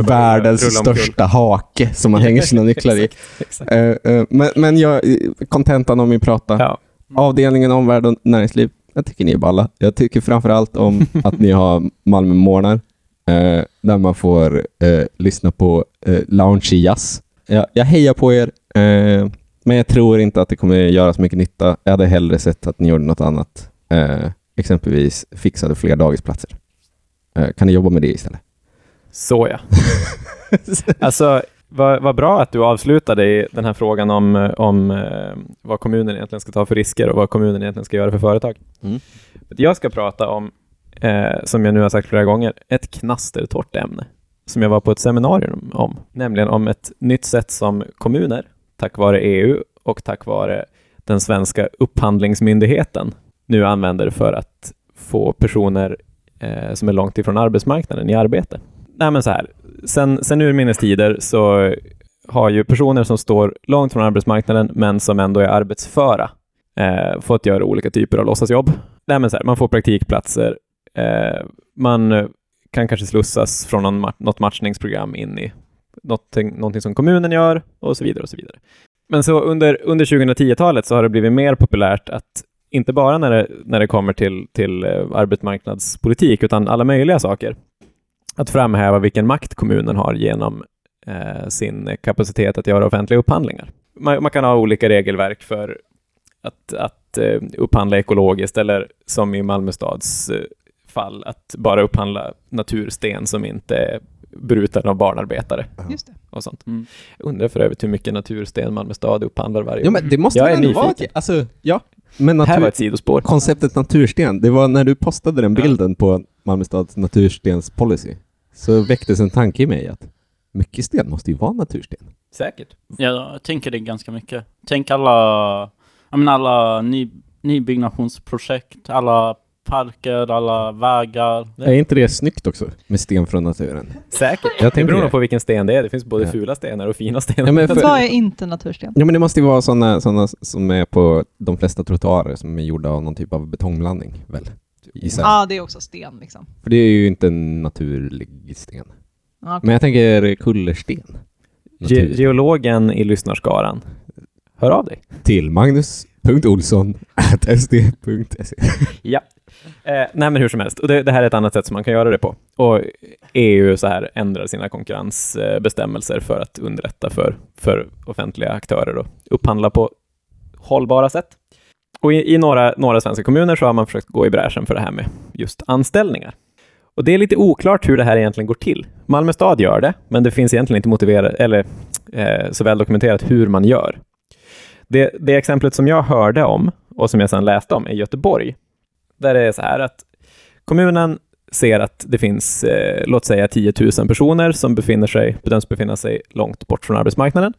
Världens största hake som man hänger sina nycklar i. Exakt, exakt. Eh, eh, men, men jag, kontentan om min prata. Ja. Avdelningen om värld och näringsliv. Jag tycker ni är balla. Jag tycker framför allt om att ni har Malmö Morgnar. Eh, där man får eh, lyssna på eh, lounge jazz. Jag, jag hejar på er. Eh, men jag tror inte att det kommer göra så mycket nytta. Jag hade hellre sett att ni gjorde något annat. Eh, exempelvis fixade fler dagisplatser. Eh, kan ni jobba med det istället? Så ja. *laughs* Alltså, vad, vad bra att du avslutade i den här frågan om, eh, om eh, vad kommunen egentligen ska ta för risker och vad kommunen egentligen ska göra för företag. Mm. Jag ska prata om, eh, som jag nu har sagt flera gånger, ett knastertorrt ämne som jag var på ett seminarium om, nämligen om ett nytt sätt som kommuner, tack vare EU och tack vare den svenska upphandlingsmyndigheten, nu använder för att få personer eh, som är långt ifrån arbetsmarknaden i arbete. Nej, men så här. Sen, sen urminnes tider så har ju personer som står långt från arbetsmarknaden men som ändå är arbetsföra eh, fått göra olika typer av låtsasjobb. Nej, men så här, man får praktikplatser, eh, man eh, kan kanske slussas från någon ma- något matchningsprogram in i någonting, någonting som kommunen gör och så vidare. och så vidare. Men så under, under 2010-talet så har det blivit mer populärt att inte bara när det, när det kommer till, till eh, arbetsmarknadspolitik utan alla möjliga saker att framhäva vilken makt kommunen har genom eh, sin kapacitet att göra offentliga upphandlingar. Man, man kan ha olika regelverk för att, att eh, upphandla ekologiskt eller som i Malmö stads eh, fall att bara upphandla natursten som inte är bruten av barnarbetare Just det. och sånt. Mm. Jag undrar för övrigt hur mycket natursten Malmö stad upphandlar varje Ja, år. men det måste Jag är vara... nyfiken. ett- Alltså, ja. Men Det här natur, var ett sidospår. konceptet natursten, det var när du postade den Ja. bilden på Malmö stads naturstenspolicy, så väcktes en tanke i mig att mycket sten måste ju vara natursten. Säkert. Jag tänker det ganska mycket. Tänk alla, jag menar alla ny, nybyggnationsprojekt, alla parker, alla vägar. Är inte det snyggt också? Med sten från naturen. Säkert. Jag Det tänker beror det. på vilken sten det är. Det finns både Ja. fula stenar och fina stenar. Ja, men för- Vad är inte natursten? Ja men det måste ju vara sådana såna som är på de flesta trottoarer som är gjorda av någon typ av betongblandning, väl? Gissar. Ja, det är också sten liksom. För det är ju inte en naturlig sten. Okej. Men jag tänker kullersten. Ge- geologen i lyssnarskaran, hör av dig. Till .olsson.sd.se. Ja. Eh, nej, men hur som helst. Och det, det här är ett annat sätt som man kan göra det på. Och EU så här ändrar sina konkurrensbestämmelser för att underlätta för, för offentliga aktörer att upphandla på hållbara sätt. Och i, i några, några svenska kommuner så har man försökt gå i bräschen för det här med just anställningar. Och det är lite oklart hur det här egentligen går till. Malmö stad gör det, men det finns egentligen inte motiverat eller eh, så väl dokumenterat hur man gör. Det, det exemplet som jag hörde om och som jag sedan läste om är Göteborg. Där det är så här att kommunen ser att det finns, eh, låt säga 10 000 personer som befinner sig, bedöms befinna sig långt bort från arbetsmarknaden.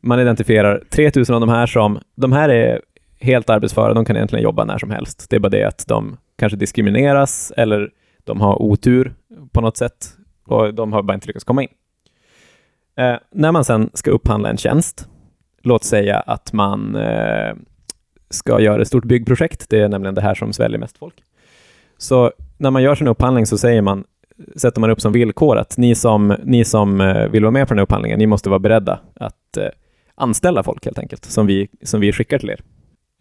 Man identifierar 3 000 av de här som, de här är helt arbetsföra, de kan egentligen jobba när som helst. Det är bara det att de kanske diskrimineras eller de har otur på något sätt och de har bara inte lyckats komma in. Eh, när man sen ska upphandla en tjänst, låt säga att man eh, ska göra ett stort byggprojekt, det är nämligen det här som sväljer mest folk. Så när man gör sin upphandling så säger man, sätter man upp som villkor att ni som, ni som eh, vill vara med på den här upphandlingen, ni måste vara beredda att eh, anställa folk helt enkelt, som vi, som vi skickar till er.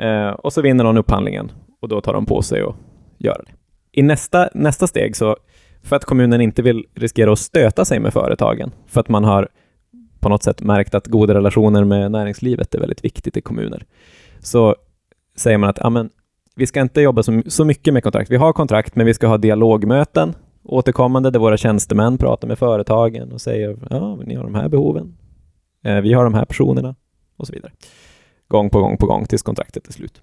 Eh, och så vinner någon upphandlingen och då tar de på sig att göra det. I nästa, nästa steg, så för att kommunen inte vill riskera att stöta sig med företagen, för att man har på något sätt märkt att goda relationer med näringslivet är väldigt viktigt i kommuner, så säger man att amen, vi ska inte jobba så, så mycket med kontrakt. Vi har kontrakt, men vi ska ha dialogmöten återkommande där våra tjänstemän pratar med företagen och säger ja, ni har de här behoven, eh, vi har de här personerna och så vidare. Gång på gång på gång tills kontraktet är slut.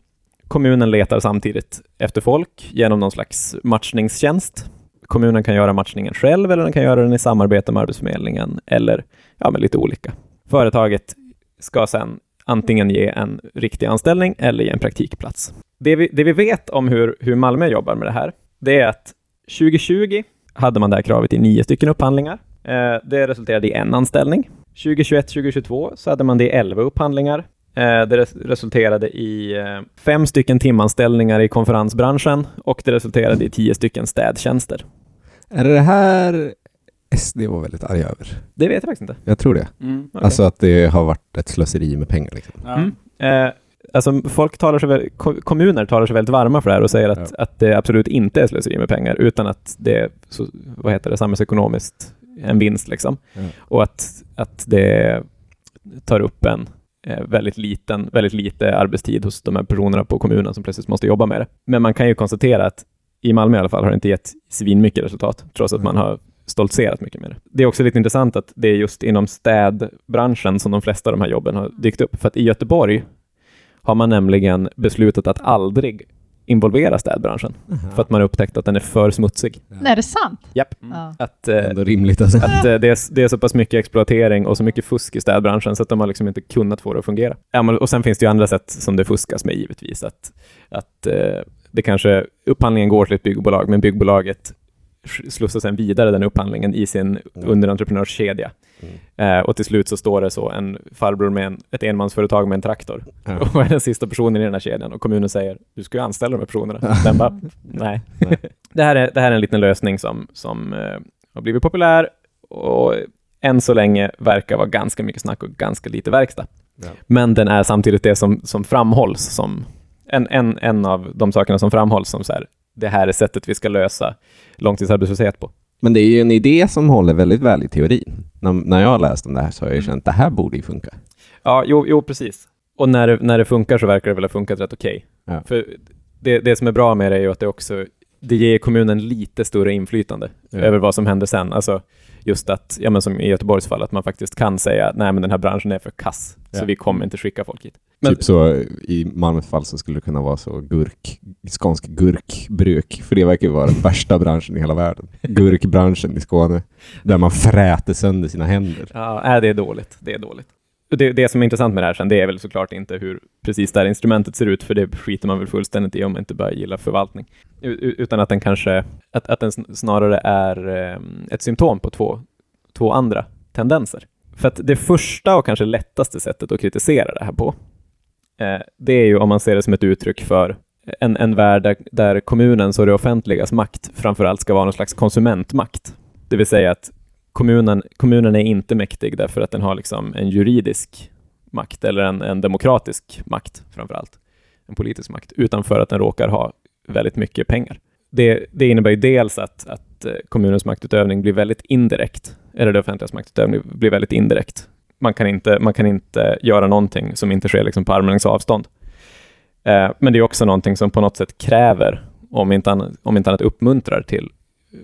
Kommunen letar samtidigt efter folk genom någon slags matchningstjänst. kommunen kan göra matchningen själv eller den kan göra den i samarbete med Arbetsförmedlingen eller ja, men lite olika. Företaget ska sedan antingen ge en riktig anställning eller ge en praktikplats. Det vi, det vi vet om hur, hur Malmö jobbar med det här, det är att 2020 hade man det här kravet i nio stycken upphandlingar. Eh, det resulterade i en anställning. 2021-2022 så hade man det i elva upphandlingar. Eh, det res resulterade i eh, fem stycken timanställningar i konferensbranschen och det resulterade i tio stycken städtjänster. Är det här SD var väldigt arga över? Det vet jag faktiskt inte. Jag tror det. Mm. Okej. Alltså att det har varit ett slöseri med pengar. Liksom. Ja. Mm. Eh, alltså folk talar sig väl, ko- kommuner talar sig väldigt varma för det här och säger att, att det absolut inte är slöseri med pengar, utan att det är så, vad heter det, samhällsekonomiskt en vinst. Liksom. Ja. Och att, att det tar upp en eh, väldigt, liten, väldigt lite arbetstid hos de här personerna på kommunen som plötsligt måste jobba med det. Men man kan ju konstatera att i Malmö i alla fall har det inte gett svinmycket resultat, trots att man har stoltserat mycket med det. Det är också lite intressant att det är just inom städbranschen som de flesta av de här jobben har dykt upp. För att i Göteborg har man nämligen beslutat att aldrig involvera städbranschen, för att man har upptäckt att den är för smutsig. Nej, är det sant? Japp. Ja. Att, eh, Ändå rimligt alltså. att eh, det, är, det är så pass mycket exploatering och så mycket fusk i städbranschen så att de har liksom inte kunnat få det att fungera. Ja, men, och sen finns det ju andra sätt som det fuskas med givetvis. Att, att eh, det kanske, upphandlingen går till ett byggbolag, men byggbolaget slussar sen vidare den upphandlingen i sin underentreprenörskedja. Mm. Eh, och till slut så står det så en farbror med en, ett enmansföretag med en traktor Ja. *laughs* och är den sista personen i den här kedjan och kommunen säger du ska ju anställa de här personerna. Den bara, nej. *laughs* Nej. *laughs* det, här är, det här är en liten lösning som, som eh, har blivit populär och än så länge verkar vara ganska mycket snack och ganska lite verkstad. Ja. Men den är samtidigt det som, som framhålls som en, en, en av de sakerna som framhålls som så här, det här är sättet vi ska lösa långtidsarbetslöshet på. Men det är ju en idé som håller väldigt väl i teorin. När, när jag har läst om det här så har jag ju känt att det här borde ju funka. Ja, jo, jo precis. Och när det, när det funkar så verkar det väl ha funkat rätt okej. Ja. För det, det som är bra med det är ju att det också det ger kommunen lite större inflytande Ja. över vad som händer sen. Alltså just att, ja men som i Göteborgs fall, att man faktiskt kan säga nej men den här branschen är för kass, så Ja. vi kommer inte skicka folk hit. Men, Typ så i Malmös fall så skulle det kunna vara så gurk, skånsk gurkbruk, för det verkar ju vara den värsta branschen i hela världen. Gurkbranschen i Skåne, där man fräter sönder sina händer. Ja, det är dåligt. Det är dåligt. Det, det som är intressant med det här sen, det är väl såklart inte hur precis det här instrumentet ser ut, för det skiter man väl fullständigt i om man inte bara gillar förvaltning. Utan att den kanske, att, att den sn- snarare är eh, ett symptom på två, två andra tendenser. För att det första och kanske lättaste sättet att kritisera det här på, Eh, det är ju om man ser det som ett uttryck för en, en värld där, där kommunens och det offentligas makt framförallt ska vara någon slags konsumentmakt. Det vill säga att kommunen, kommunen är inte mäktig därför att den har liksom en juridisk makt eller en, en demokratisk makt framför allt, en politisk makt, utan för att den råkar ha väldigt mycket pengar. Det, det innebär ju dels att, att eh, kommunens maktutövning blir väldigt indirekt, eller det offentligas maktutövning blir väldigt indirekt. Man kan inte, man kan inte göra någonting som inte sker liksom på armlängds avstånd. Eh, men det är också någonting som på något sätt kräver, om inte, annat, om inte annat uppmuntrar till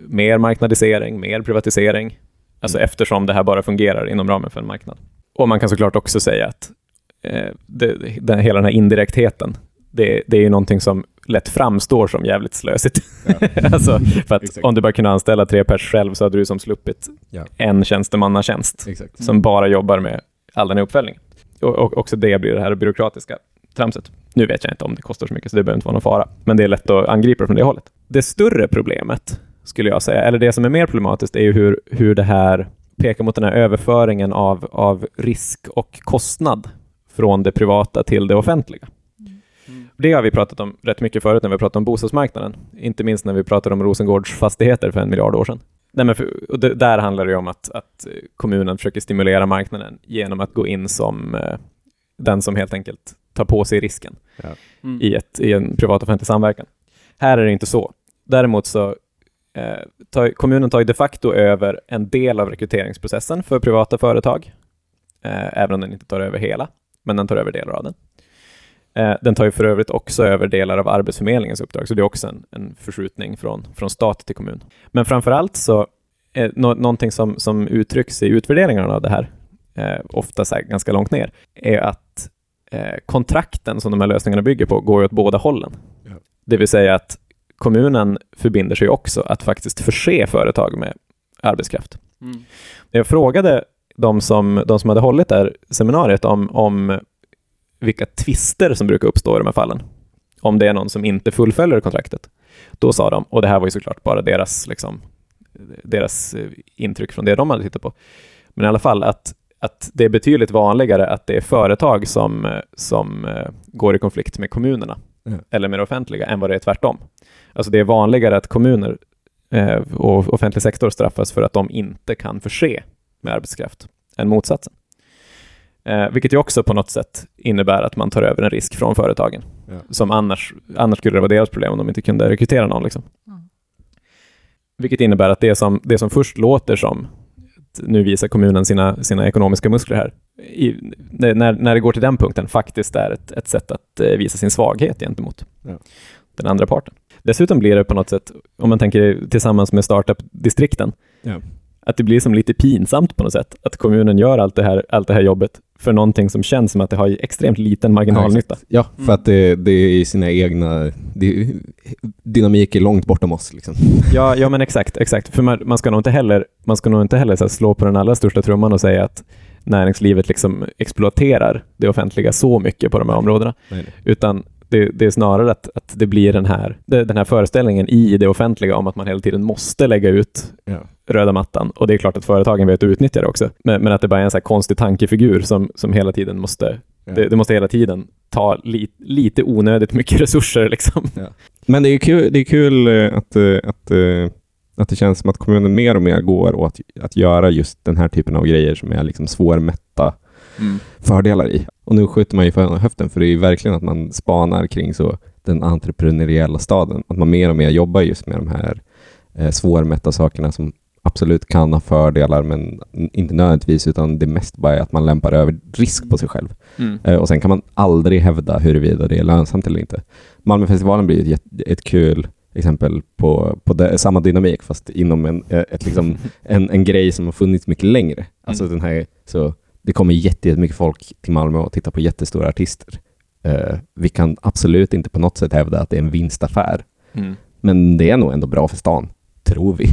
mer marknadisering, mer privatisering, alltså eftersom det här bara fungerar inom ramen för en marknad. Och man kan såklart också säga att eh, det, den, hela den här indirektheten, det, det är ju någonting som lätt framstår som jävligt slösigt. *laughs* alltså, för att om du bara kunde anställa tre pers själv så hade du som sluppit Ja. en tjänstemannatjänst Exakt. som bara jobbar med all den här uppföljningen. Och, och också det blir det här byråkratiska tramset. Nu vet jag inte om det kostar så mycket, så det behöver inte vara någon fara. Men det är lätt att angripa från det hållet. Det större problemet, skulle jag säga, eller det som är mer problematiskt, är ju hur, hur det här pekar mot den här överföringen av, av risk och kostnad från det privata till det offentliga. Det har vi pratat om rätt mycket förut när vi pratat om bostadsmarknaden. Inte minst när vi pratade om Rosengårds fastigheter för en miljard år sedan. Nej, men för, och det, där handlar det ju om att, att kommunen försöker stimulera marknaden genom att gå in som eh, den som helt enkelt tar på sig risken Mm. i, ett, i en privat-offentlig samverkan. Här är det inte så. Däremot så eh, tar, kommunen tar ju de facto över en del av rekryteringsprocessen för privata företag, eh, även om den inte tar över hela, men den tar över delar av den. Eh, den tar ju för övrigt också över delar av Arbetsförmedlingens uppdrag, så det är också en, en förskjutning från, från stat till kommun. Men framför allt så är nå, någonting som, som uttrycks i utvärderingarna av det här, eh, ofta så här ganska långt ner, är att eh, kontrakten som de här lösningarna bygger på går ju åt båda hållen. Ja. Det vill säga att kommunen förbinder sig också att faktiskt förse företag med arbetskraft. Mm. Jag frågade de som, de som hade hållit det här seminariet om, om vilka tvister som brukar uppstå i de här fallen. Om det är någon som inte fullföljer kontraktet. Då sa de, och det här var ju såklart bara deras, liksom, deras eh, intryck från det de hade tittat på, men i alla fall att, att det är betydligt vanligare att det är företag som, eh, som eh, går i konflikt med kommunerna Ja. eller med det offentliga än vad det är tvärtom. Alltså det är vanligare att kommuner och offentlig sektor straffas för att de inte kan förse med arbetskraft än motsatsen. Eh, vilket ju också på något sätt innebär att man tar över en risk från företagen. Ja. Som annars, annars skulle det vara deras problem om de inte kunde rekrytera någon. Liksom. Mm. Vilket innebär att det som, det som först låter som nu visar kommunen sina, sina ekonomiska muskler här, i, när, när det går till den punkten, faktiskt är ett, ett sätt att eh, visa sin svaghet gentemot Ja. den andra parten. Dessutom blir det på något sätt, om man tänker tillsammans med startup-distrikten, Ja. att det blir som lite pinsamt på något sätt, att kommunen gör allt det här, allt det här jobbet för någonting som känns som att det har extremt liten marginalnytta. Ja, för Mm. att det, det är i sina egna... Det, dynamik är långt bortom oss. Liksom. Ja, ja men exakt, exakt. För man, man ska nog inte heller, man ska nog inte heller så slå på den allra största trumman och säga att näringslivet liksom exploaterar det offentliga så mycket på de här områdena, Nej, nej. utan det, det är snarare att, att det blir den här, den här föreställningen i det offentliga om att man hela tiden måste lägga ut Ja. röda mattan. Och det är klart att företagen vet att utnyttja det också. Men, men att det bara är en så konstig tankefigur som, som hela tiden måste, Ja. det, det måste hela tiden ta li, lite onödigt mycket *laughs* resurser. Liksom. Men det är kul, det är kul eh, att, eh, att, eh, att det känns som att kommunen mer och mer går åt att göra just den här typen av grejer som är liksom svårmätta fördelar i. Och nu skjuter man ju för höften, för det är ju verkligen att man spanar kring så den entreprenöriella staden. Att man mer och mer jobbar just med de här eh, svårmätta sakerna som absolut kan ha fördelar, men inte nödvändigtvis, utan det mest bara är att man lämpar över risk på sig själv. Mm. Eh, Och sen kan man aldrig hävda huruvida det är lönsamt eller inte. Malmöfestivalen blir ett, ett kul exempel på, på det, samma dynamik, fast inom en, eh, ett, liksom, *laughs* en, en grej som har funnits mycket längre. Alltså den här, så det kommer jätte- jättemycket folk till Malmö och tittar på jättestora artister. Eh, vi kan absolut inte på något sätt hävda att det är en vinstaffär, Mm. men det är nog ändå bra för stan, tror vi.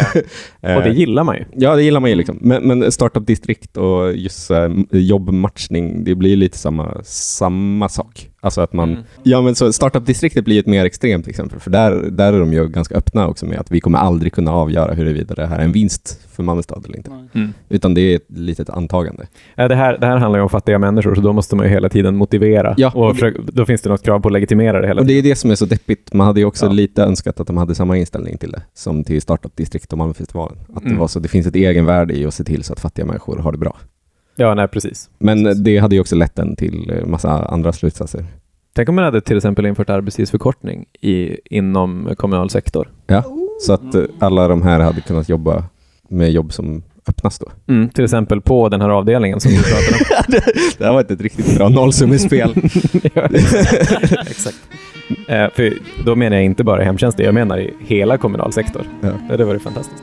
Ja. *laughs* Och det Eh, gillar man ju. Ja, det gillar man ju liksom. Men, men startup-distrikt och just här, jobbmatchning, det blir lite samma, samma sak. Alltså att man... Mm. Ja, men så startup-distriktet blir ett mer extremt exempel, för där, där är de ju ganska öppna också med att vi kommer aldrig kunna avgöra huruvida det här är en vinst för Malmö stad eller inte. Mm. Utan det är ett litet antagande. Ja, det, här, det här handlar ju om fattiga människor, så då måste man ju hela tiden motivera. Ja, och och det- försöka, då finns det något krav på att legitimera det hela Och det tiden. är det som är så deppigt. Man hade ju också Ja. lite önskat att de hade samma inställning till det som till startup-distrikt och Malmöfestivalen. Att det, Mm. var så, det finns ett egenvärde i att se till så att fattiga människor har det bra. Ja, nej, precis. Men det hade ju också lett en till eh, massa andra slutsatser. Tänk om man hade till exempel infört arbetstidsförkortning i, inom kommunal sektor. Så att eh, alla de här hade kunnat jobba med jobb som öppnas då. Mm, till exempel på den här avdelningen som du *laughs* pratade om. det här var ett, ett riktigt bra nollsummespel. *laughs* Ja, Exakt. Eh, för då menar jag inte bara hemtjänst, jag menar i hela kommunal sektor. Ja. Det hade varit fantastiskt.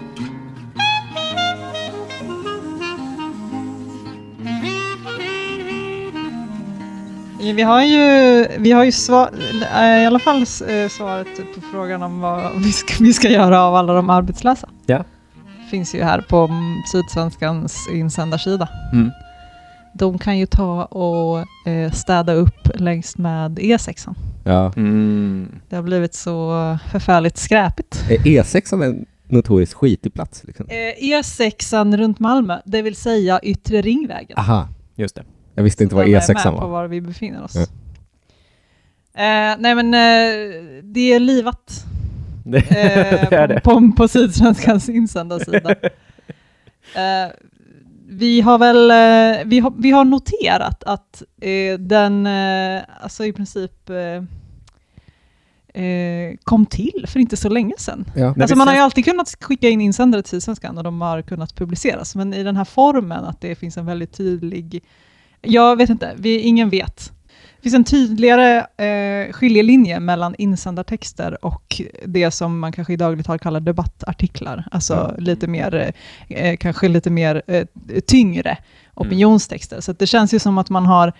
Vi har ju, vi har ju svar, eh, i alla fall eh, svaret på frågan om vad vi ska, vi ska göra av alla de arbetslösa. Ja. Finns ju här på Sydsvenskans insändarsida. Mm. De kan ju ta och eh, städa upp längs med E6. Ja. Mm. Det har blivit så förfärligt skräpigt. Är E6 en notoriskt skitig plats? Liksom? Eh, E6 runt Malmö, det vill säga Yttre Ringvägen. Aha, Just det. Jag visste inte Så vad den är E6 med på var. var vi befinner oss. Ja. Eh, nej men eh, det är livat Det, eh, *laughs* det är det. På, på Sydsvenskans insändarsida. *laughs* Eh, vi har väl eh, vi har, vi har noterat att eh, den eh, alltså i princip eh, eh, kom till för inte så länge sedan. Ja. Alltså man har ju alltid kunnat skicka in insändare till Sydsvenskan och de har kunnat publiceras, men i den här formen att det finns en väldigt tydlig, jag vet inte, vi, ingen vet. Det finns en tydligare eh, skiljelinje mellan insändartexter och det som man kanske i dagligt tal kallar debattartiklar, alltså lite mer, eh, kanske lite mer eh, tyngre opinionstexter. Så att det känns ju som att man har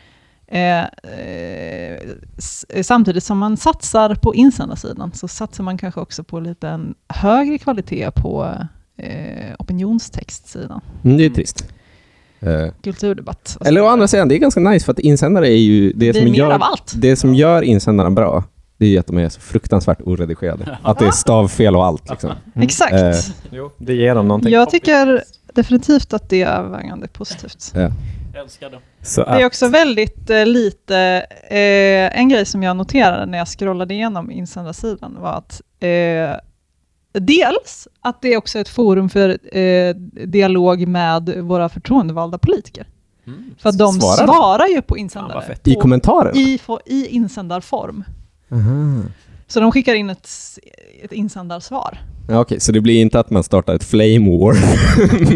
Eh, eh, s- samtidigt som man satsar på insändarsidan så satsar man kanske också på lite en högre kvalitet på eh, opinionstextsidan. Mm, det är trist. Eh, Kulturdebatt. och eller å andra sidan, det är ganska nice för att insändare är ju det, det som gör, det som gör insändarna bra. Det är ju att de är så fruktansvärt oredigerade. *laughs* Att det är stavfel och allt. Liksom. Exakt. Eh, Jo, det ger dem någonting. Jag tycker definitivt att det är övervägande positivt. Ja. Det. Är också väldigt eh, lite, eh, en grej som jag noterade när jag scrollade igenom insändarsidan var att eh, dels att det är också ett forum för eh, dialog med våra förtroendevalda politiker. Mm. För att de Svarar svarar, ju på insändare. fett. I kommentarer? i, I insändarform. Aha. Så de skickar in ett, ett insändarsvar. Ja, Okej, så det blir inte att man startar ett flame war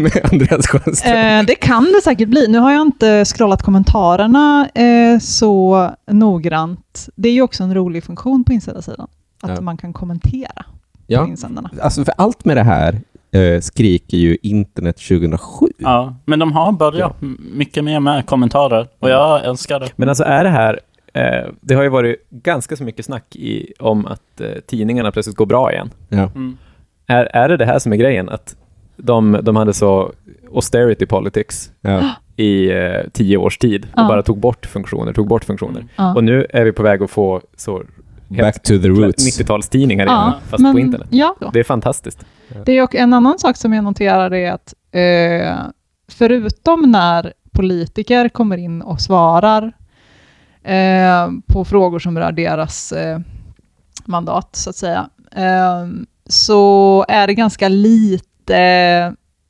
*laughs* med Andreas Sjöström? Eh, det kan det säkert bli. Nu har jag inte scrollat kommentarerna eh, så noggrant. Det är ju också en rolig funktion på insändarsidan. Att Ja. man kan kommentera Ja. på insändarna. Alltså för allt med det här eh, skriker ju internet 2007. Ja, men de har börjat m- mycket mer med kommentarer och jag älskar det. Men alltså är det här, eh, det har ju varit ganska så mycket snack i, om att eh, tidningarna plötsligt går bra igen. Ja. Mm. Är, är det det här som är grejen? Att de, de hade så austerity politics Ja. i eh, tio års tid och Ja. bara tog bort funktioner, tog bort funktioner. Ja. Och nu är vi på väg att få så Back to the roots. 90-talstidningar igen, Ja, fast men- på internet. Ja, Det är fantastiskt. det är och en annan sak som jag noterar är att eh, förutom när politiker kommer in och svarar eh, på frågor som rör deras eh, mandat, så att säga, eh, så är det ganska lite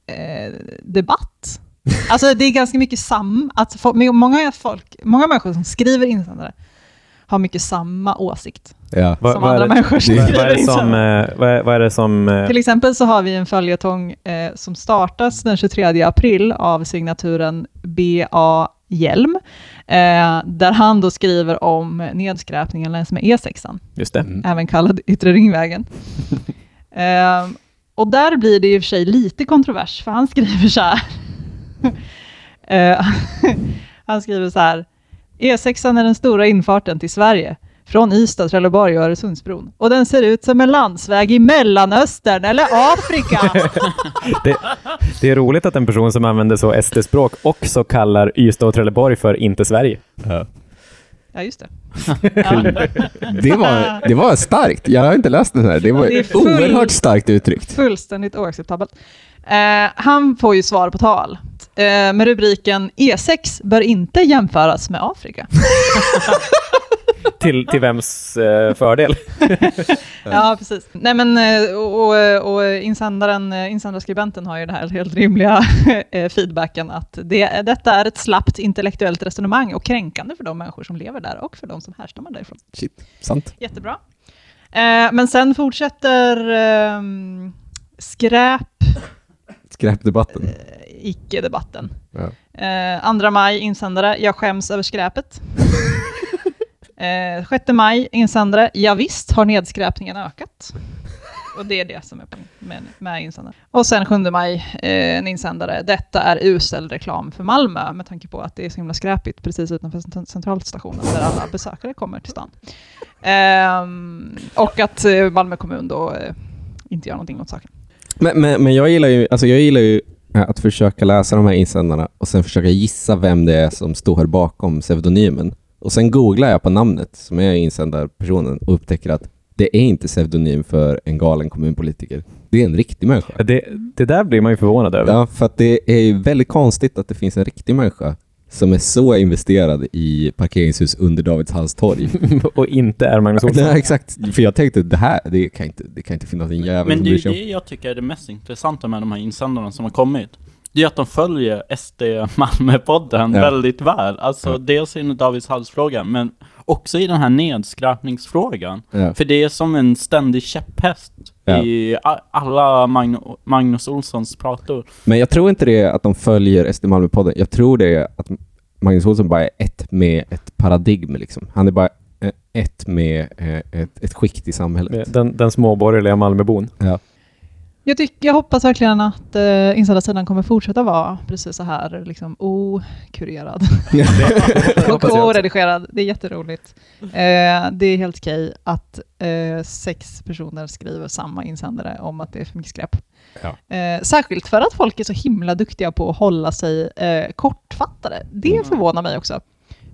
eh, debatt. *laughs* Alltså det är ganska mycket sam... Att många, folk, många människor som skriver insändare har mycket samma åsikt Ja. Vad- som vad är andra det- människor det- skriver Vad är det som, eh, vad är, vad är, det som eh, Till exempel så har vi en följetong eh, som startas den 23 april av signaturen B.A. Hjelm, eh, där han då skriver om nedskräpningen längs med E6, just det. Mm. även kallad Yttre Ringvägen. *laughs* eh, och där blir det i och för sig lite kontrovers, för han skriver så här. *laughs* eh, *laughs* han skriver så här. E6 är den stora infarten till Sverige från Ystad, Trelleborg och Öresundsbron. Och den ser ut som en landsväg i Mellanöstern eller Afrika. *laughs* det. Det är roligt att en person som använder så SD-språk också kallar Ystad och Trelleborg för inte Sverige. ja, just det. *laughs* Ja. *laughs* Det, var, det var starkt. Jag har inte läst den här. Det var Det är full- oerhört starkt uttryckt. Fullständigt oacceptabelt. Eh, han får ju svar på tal med rubriken E6 bör inte jämföras med Afrika. *laughs* Till, till vems eh, fördel? *laughs* Ja, precis. Nej, men, eh, och, och, insändaren, eh, insändarskribenten har ju det här helt rimliga *laughs* eh, feedbacken att det, detta är ett slappt intellektuellt resonemang och kränkande för de människor som lever där och för de som härstammar därifrån. Shit, sant. Jättebra. Eh, men sen fortsätter ehm, skräp Skräpdebatten. Eh, icke-debatten. Ja. Eh, 2 maj insändare, jag skäms över skräpet. *laughs* eh, 6 maj insändare, ja, visst har nedskräpningen ökat. Och det är det som är poängen med, med insändare. Och sen 7 maj, eh, en insändare, detta är usel reklam för Malmö med tanke på att det är så himla skräpigt precis utanför cent- centralstationen där alla besökare kommer till stan. Ehm, och att eh, Malmö kommun då eh, inte gör någonting åt saken. Men, men, men jag gillar ju, alltså jag gillar ju eh, att försöka läsa de här insändarna och sen försöka gissa vem det är som står bakom pseudonymen. Och sen googlar jag på namnet som är insändarpersonen och upptäcker att det är inte pseudonym för en galen kommunpolitiker. Det är en riktig människa. Det, det där blir man ju förvånad över. Ja, för det är väldigt konstigt att det finns en riktig människa som är så investerad i parkeringshus under Davids torg. *laughs* och inte är Magnus Olsson. Nej, exakt. För jag tänkte, det här, det kan inte, det kan inte finnas en jävel Men som det är om. det jag tycker är det mest intressanta med de här insändarna som har kommit. Det är att de följer SD Malmö-podden Ja. väldigt väl. Alltså Ja. dels i Davids halsfrågan, men också i den här nedskräpningsfrågan. Ja. För det är som en ständig käpphäst Ja. i alla Magn- Magnus Olssons prator. Men jag tror inte det är att de följer SD Malmö-podden. Jag tror det är att Magnus Olsson bara är ett med ett paradigm. Liksom. Han är bara eh, ett med eh, ett, ett skikt i samhället. Den, den småborgerliga Malmöbon. Ja. Jag, tycker, jag hoppas verkligen att uh, insändarsidan kommer fortsätta vara precis så här liksom okurerad. *laughs* *laughs* och oredigerad. Det är jätteroligt. Uh, det är helt okej att uh, sex personer skriver samma insändare om att det är för mycket skräp. Ja. Eh, särskilt för att folk är så himla duktiga på att hålla sig eh, kortfattade. Det Mm. förvånar mig också.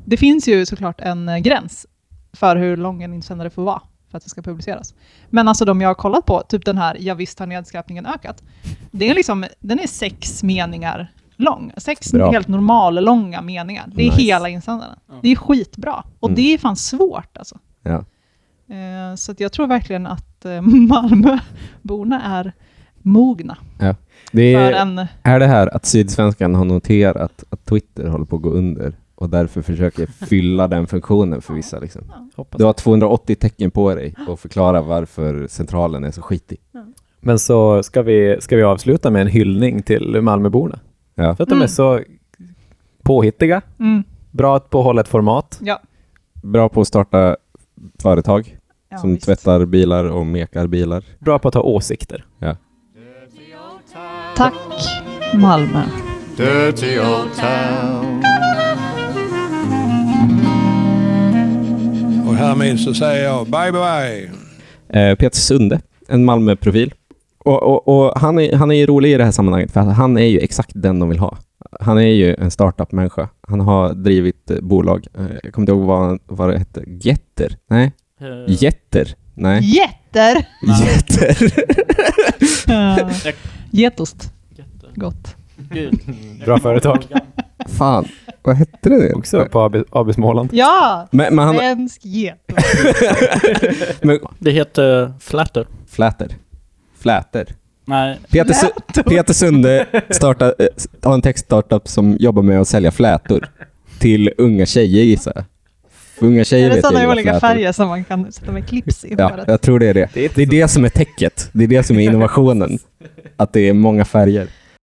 Det finns ju såklart en eh, gräns för hur lång en insändare får vara för att det ska publiceras. Men alltså de jag har kollat på, typ den här ”Ja visst har nedskräpningen ökat”. Det är liksom, den är sex meningar lång. Sex Bra. helt normala långa meningar. Det är Nice. hela insändaren. Det är skitbra. Och Mm. det är fan svårt alltså. Ja. Eh, så att jag tror verkligen att eh, *laughs* Malmöborna är mogna Det för är, en... är det här att Sydsvenskan har noterat att Twitter håller på att gå under och därför försöker fylla den funktionen för vissa. Liksom. Du har 280 tecken på dig och förklara varför centralen är så skitig. Men så ska vi, ska vi avsluta med en hyllning till Malmöborna. Ja. För att de är Mm. så påhittiga, Mm, bra på att hålla ett format. ja. Bra på att starta företag ja som visst. tvättar bilar och mekar bilar. Bra på att ha åsikter. Tack Malmö. Dirty old town. Härmed så säger jag bye bye. Eh, Peter Sunde, en Malmö-profil. Och, och, och han, är, han är ju rolig i det här sammanhanget för att han är ju exakt den de vill ha. Han är ju en startup-människa. Han har drivit eh, bolag. Eh, jag kommer inte ihåg vad, vad det hette. Getter? Nej. Eh, Jätter? Nej. Jätter! Jätter. *laughs* Ja. Getost. Gott. Gud. *laughs* Bra företag. Fan, vad hette det? Också på AB, AB Småland. Ja! Men, men han... Svensk. *laughs* Men, Det heter Flatter. fläter. Fläter. Nej, Peter, Su- Peter Sunde startar, har en tech-startup som jobbar med att sälja flätor till unga tjejer gissar jag. Unga tjejer Är det sådana olika flätor är. färger som man kan sätta med clips i Ja, jag tror det är det. Det är inte Det är det som är täcket. Det är det som är innovationen. *laughs* Att det är många färger.